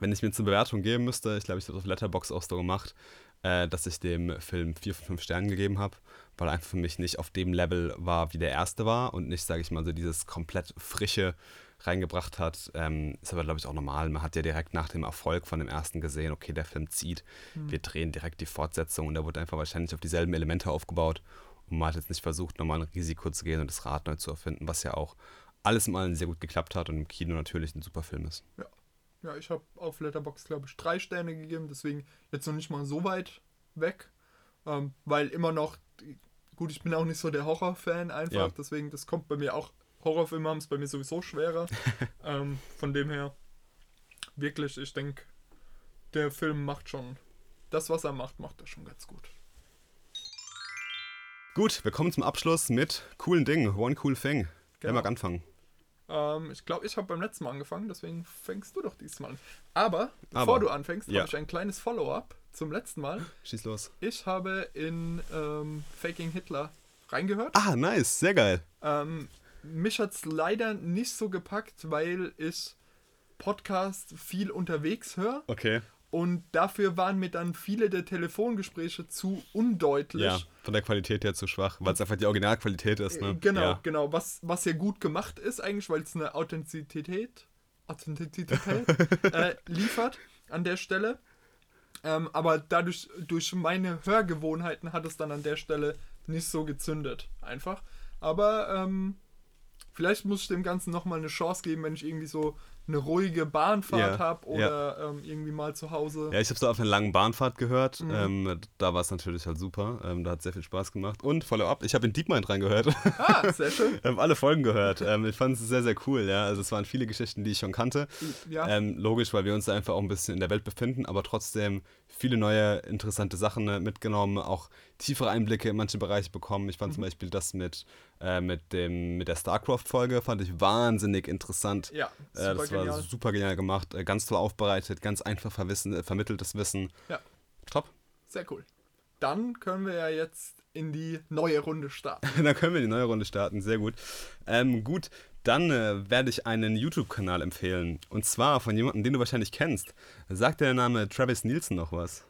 wenn ich mir zur Bewertung geben müsste, ich glaube, ich habe auf Letterbox auch so gemacht, äh, dass ich dem Film 4 von 5 Sternen gegeben habe, weil er einfach für mich nicht auf dem Level war, wie der erste war und nicht, sage ich mal, so dieses komplett frische reingebracht hat. Ähm, ist aber, glaube ich, auch normal. Man hat ja direkt nach dem Erfolg von dem ersten gesehen, okay, der Film zieht, mhm. wir drehen direkt die Fortsetzung und da wurde einfach wahrscheinlich auf dieselben Elemente aufgebaut und man hat jetzt nicht versucht, nochmal ein Risiko zu gehen und das Rad neu zu erfinden, was ja auch alles in allem sehr gut geklappt hat und im Kino natürlich ein super Film ist. Ja, ja ich habe auf Letterbox glaube ich drei Sterne gegeben, deswegen jetzt noch nicht mal so weit weg, ähm, weil immer noch, gut, ich bin auch nicht so der Horrorfan einfach, Ja. deswegen das kommt bei mir auch, Horrorfilme haben es bei mir sowieso schwerer, ähm, von dem her wirklich, ich denke, der Film macht schon, das was er macht, macht er schon ganz gut. Gut, wir kommen zum Abschluss mit coolen Dingen. One cool thing. Wer Genau. mag anfangen? Ähm, ich glaube, ich habe beim letzten Mal angefangen, deswegen fängst du doch diesmal an. Aber, bevor Aber, du anfängst, ja. habe ich ein kleines Follow-up zum letzten Mal. Schieß los. Ich habe in ähm, Faking Hitler reingehört. Ah, nice. Sehr geil. Ähm, mich hat es leider nicht so gepackt, weil ich Podcast viel unterwegs höre Okay. Und dafür waren mir dann viele der Telefongespräche zu undeutlich. Ja, von der Qualität her zu schwach, weil es einfach die Originalqualität ist. Ne? Äh, Genau, Ja. genau. Was, was ja gut gemacht ist eigentlich, weil es eine Authentizität, Authentizität äh, liefert an der Stelle. Ähm, aber dadurch, durch meine Hörgewohnheiten hat es dann an der Stelle nicht so gezündet. Einfach. Aber ähm, vielleicht muss ich dem Ganzen nochmal eine Chance geben, wenn ich irgendwie so eine ruhige Bahnfahrt Ja, habe oder ähm, irgendwie mal zu Hause. Ja, ich habe es auf einer langen Bahnfahrt gehört. Mhm. Ähm, da war es natürlich halt super. Ähm, da hat sehr viel Spaß gemacht. Und Follow-up, ich habe in DeepMind reingehört. Ah, sehr schön. Ich habe alle Folgen gehört. Ähm, ich fand es sehr, sehr cool. Ja, also es waren viele Geschichten, die ich schon kannte. Ja. Ähm, logisch, weil wir uns da einfach auch ein bisschen in der Welt befinden, aber trotzdem viele neue interessante Sachen äh, mitgenommen, auch tiefere Einblicke in manche Bereiche bekommen. Ich fand Mhm. zum Beispiel das mit, äh, mit, dem, mit der StarCraft-Folge, fand ich wahnsinnig interessant. ja, Äh, super das war genial. super genial gemacht, äh, ganz toll aufbereitet, ganz einfach verwissen, äh, vermitteltes Wissen. Ja. Top. Sehr cool. Dann können wir ja jetzt in die neue Runde starten. Dann können wir die neue Runde starten, sehr gut. Ähm, gut, dann äh, werde ich einen YouTube-Kanal empfehlen. Und zwar von jemandem, den du wahrscheinlich kennst. Sagt der Name Travis Nielsen noch was?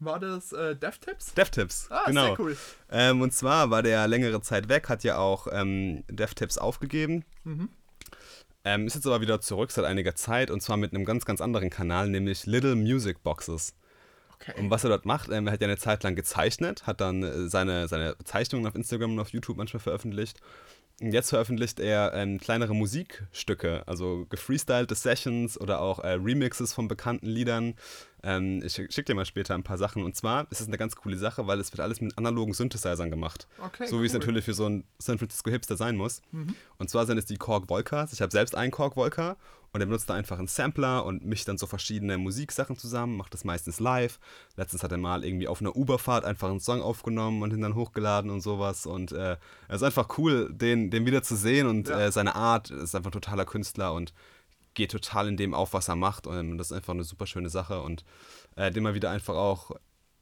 War das äh, DevTips? DevTips, Ah, genau. sehr cool. Ähm, und zwar war der längere Zeit weg, hat ja auch ähm, DevTips aufgegeben. Mhm. Ähm, ist jetzt aber wieder zurück seit einiger Zeit und zwar mit einem ganz, ganz anderen Kanal, nämlich Little Music Boxes. Okay. Und was er dort macht, ähm, er hat ja eine Zeit lang gezeichnet, hat dann äh, seine, seine Zeichnungen auf Instagram und auf YouTube manchmal veröffentlicht. Jetzt veröffentlicht er ähm, kleinere Musikstücke, also gefreestylte Sessions oder auch äh, Remixes von bekannten Liedern. Ähm, ich schick, schick dir mal später ein paar Sachen. Und zwar ist es eine ganz coole Sache, weil es wird alles mit analogen Synthesizern gemacht. Okay, so wie es cool. natürlich für so ein San Francisco Hipster sein muss. Mhm. Und zwar sind es die Korg Volcas. Ich habe selbst einen Korg Volca und er benutzt da einfach einen Sampler und mischt dann so verschiedene Musiksachen zusammen, macht das meistens live. Letztens hat er mal irgendwie auf einer Uberfahrt einfach einen Song aufgenommen und ihn dann hochgeladen und sowas. Und äh, es ist einfach cool, den, den wieder zu sehen und Ja. äh, seine Art ist einfach ein totaler Künstler und geht total in dem auf, was er macht. Und das ist einfach eine super schöne Sache und äh, den mal wieder einfach auch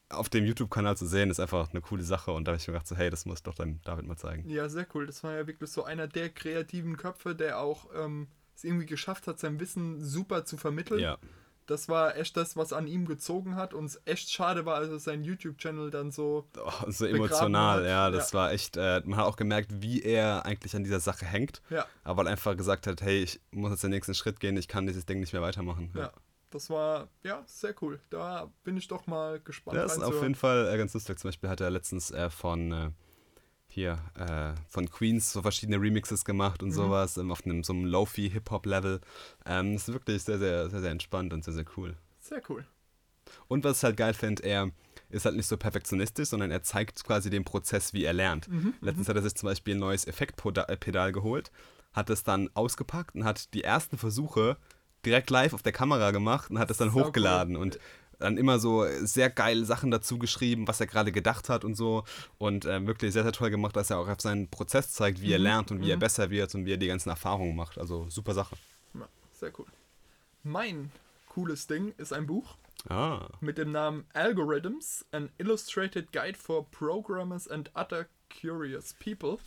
auf dem YouTube-Kanal zu sehen, ist einfach eine coole Sache. Und da habe ich mir gedacht, so, hey, das muss ich doch dann David mal zeigen. Ja, sehr cool. Das war ja wirklich so einer der kreativen Köpfe, der auch ähm, es irgendwie geschafft hat, sein Wissen super zu vermitteln. Ja. Das war echt das, was an ihm gezogen hat und es echt schade war, als er seinen YouTube-Channel dann so. Oh, so emotional, hat. ja, das Ja. war echt, äh, man hat auch gemerkt, wie er eigentlich an dieser Sache hängt, Ja, aber einfach gesagt hat, hey, ich muss jetzt den nächsten Schritt gehen, ich kann dieses Ding nicht mehr weitermachen. ja. Das war, ja, sehr cool. Da bin ich doch mal gespannt. Ja, das ist auf jeden Fall äh, ganz lustig. Zum Beispiel hat er letztens äh, von äh, hier, äh, von Queens so verschiedene Remixes gemacht Mhm. und sowas, ähm, auf einem so einem Lofi-Hip-Hop-Level. Ähm, das ist wirklich sehr, sehr, sehr, sehr entspannt und sehr, sehr cool. Sehr cool. Und was ich halt geil finde, er ist halt nicht so perfektionistisch, sondern er zeigt quasi den Prozess, wie er lernt. Mhm, Letztens hat er sich zum Beispiel ein neues Effektpedal geholt, hat es dann ausgepackt und hat die ersten Versuche direkt live auf der Kamera gemacht und hat es dann cool. hochgeladen und dann immer so sehr geile Sachen dazu geschrieben, was er gerade gedacht hat und so. Und äh, wirklich sehr, sehr toll gemacht, dass er auch auf seinen Prozess zeigt, wie er Mhm, lernt und wie er mhm. besser wird und wie er die ganzen Erfahrungen macht. Also super Sache. Ja, sehr cool. Mein cooles Ding ist ein Buch Ah, mit dem Namen Algorithms, an Illustrated Guide for Programmers and Other Curious People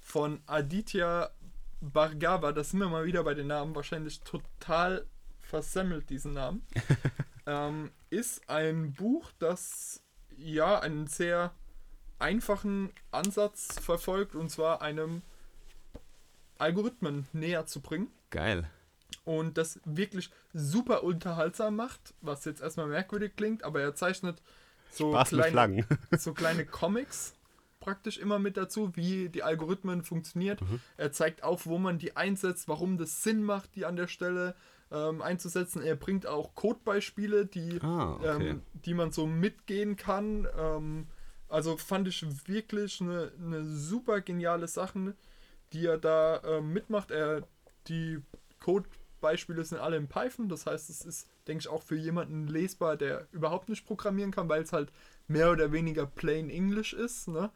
von Aditya Bhargava. Das sind wir mal wieder bei den Namen, wahrscheinlich total versemmelt diesen Namen. ähm, ist ein Buch, das ja einen sehr einfachen Ansatz verfolgt und zwar einem Algorithmen näher zu bringen geil. und das wirklich super unterhaltsam macht, was jetzt erstmal merkwürdig klingt, aber er zeichnet so Spaß kleine, so kleine Comics praktisch immer mit dazu, wie die Algorithmen funktioniert. Mhm. Er zeigt auf, wo man die einsetzt, warum das Sinn macht, die an der Stelle ähm, einzusetzen. Er bringt auch Codebeispiele, die, Ah, okay. ähm, die man so mitgehen kann. Ähm, also fand ich wirklich eine, eine super geniale Sache, die er da ähm, mitmacht. Er, die Codebeispiele sind alle in Python, das heißt, es ist, denke ich, auch für jemanden lesbar, der überhaupt nicht programmieren kann, weil es halt mehr oder weniger plain English ist. Ne?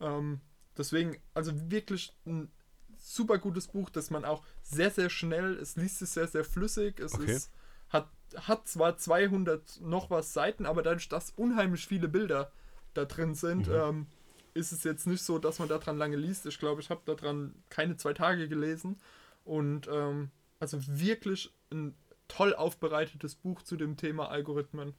Ähm, deswegen, also wirklich ein super gutes Buch, das man auch sehr, sehr schnell, es liest sich sehr, sehr flüssig, es Okay. ist, hat, hat zwar 200 noch was Seiten, aber dadurch, dass unheimlich viele Bilder da drin sind, Mhm. ähm, ist es jetzt nicht so, dass man daran lange liest. Ich glaube, ich habe daran keine zwei Tage gelesen. Und ähm, also wirklich ein toll aufbereitetes Buch zu dem Thema Algorithmen.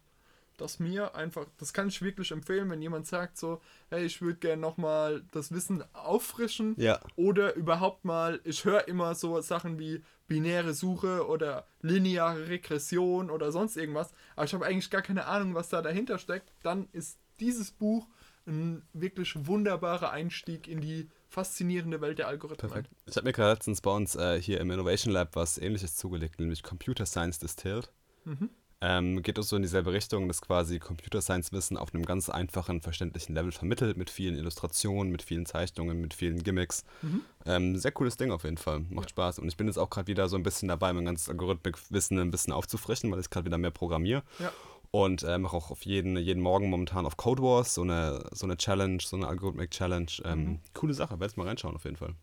Das mir einfach, das kann ich wirklich empfehlen, wenn jemand sagt so, hey, ich würde gerne nochmal das Wissen auffrischen Ja. oder überhaupt mal, ich höre immer so Sachen wie binäre Suche oder lineare Regression oder sonst irgendwas, aber ich habe eigentlich gar keine Ahnung, was da dahinter steckt, dann ist dieses Buch ein wirklich wunderbarer Einstieg in die faszinierende Welt der Algorithmen. Perfekt. Ich habe mir gerade letztens bei uns äh, hier im Innovation Lab was ähnliches zugelegt, nämlich Computer Science Distilled. Mhm. Ähm, geht auch so in dieselbe Richtung, dass quasi Computer Science Wissen auf einem ganz einfachen, verständlichen Level vermittelt, mit vielen Illustrationen, mit vielen Zeichnungen, mit vielen Gimmicks. Mhm. Ähm, sehr cooles Ding auf jeden Fall. Macht Ja. Spaß. Und ich bin jetzt auch gerade wieder so ein bisschen dabei, mein ganzes Algorithmikwissen ein bisschen aufzufrischen, weil ich gerade wieder mehr programmiere. Ja. Und äh, mache auch auf jeden, jeden Morgen momentan auf Code Wars so eine, so eine Challenge, so eine Algorithmik-Challenge. Ähm, Mhm. Coole Sache, werd's mal reinschauen auf jeden Fall.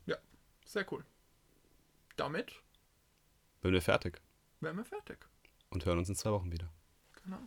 Sehr cool. Damit Bin wir fertig wären wir fertig. Und hören uns in zwei Wochen wieder. Genau.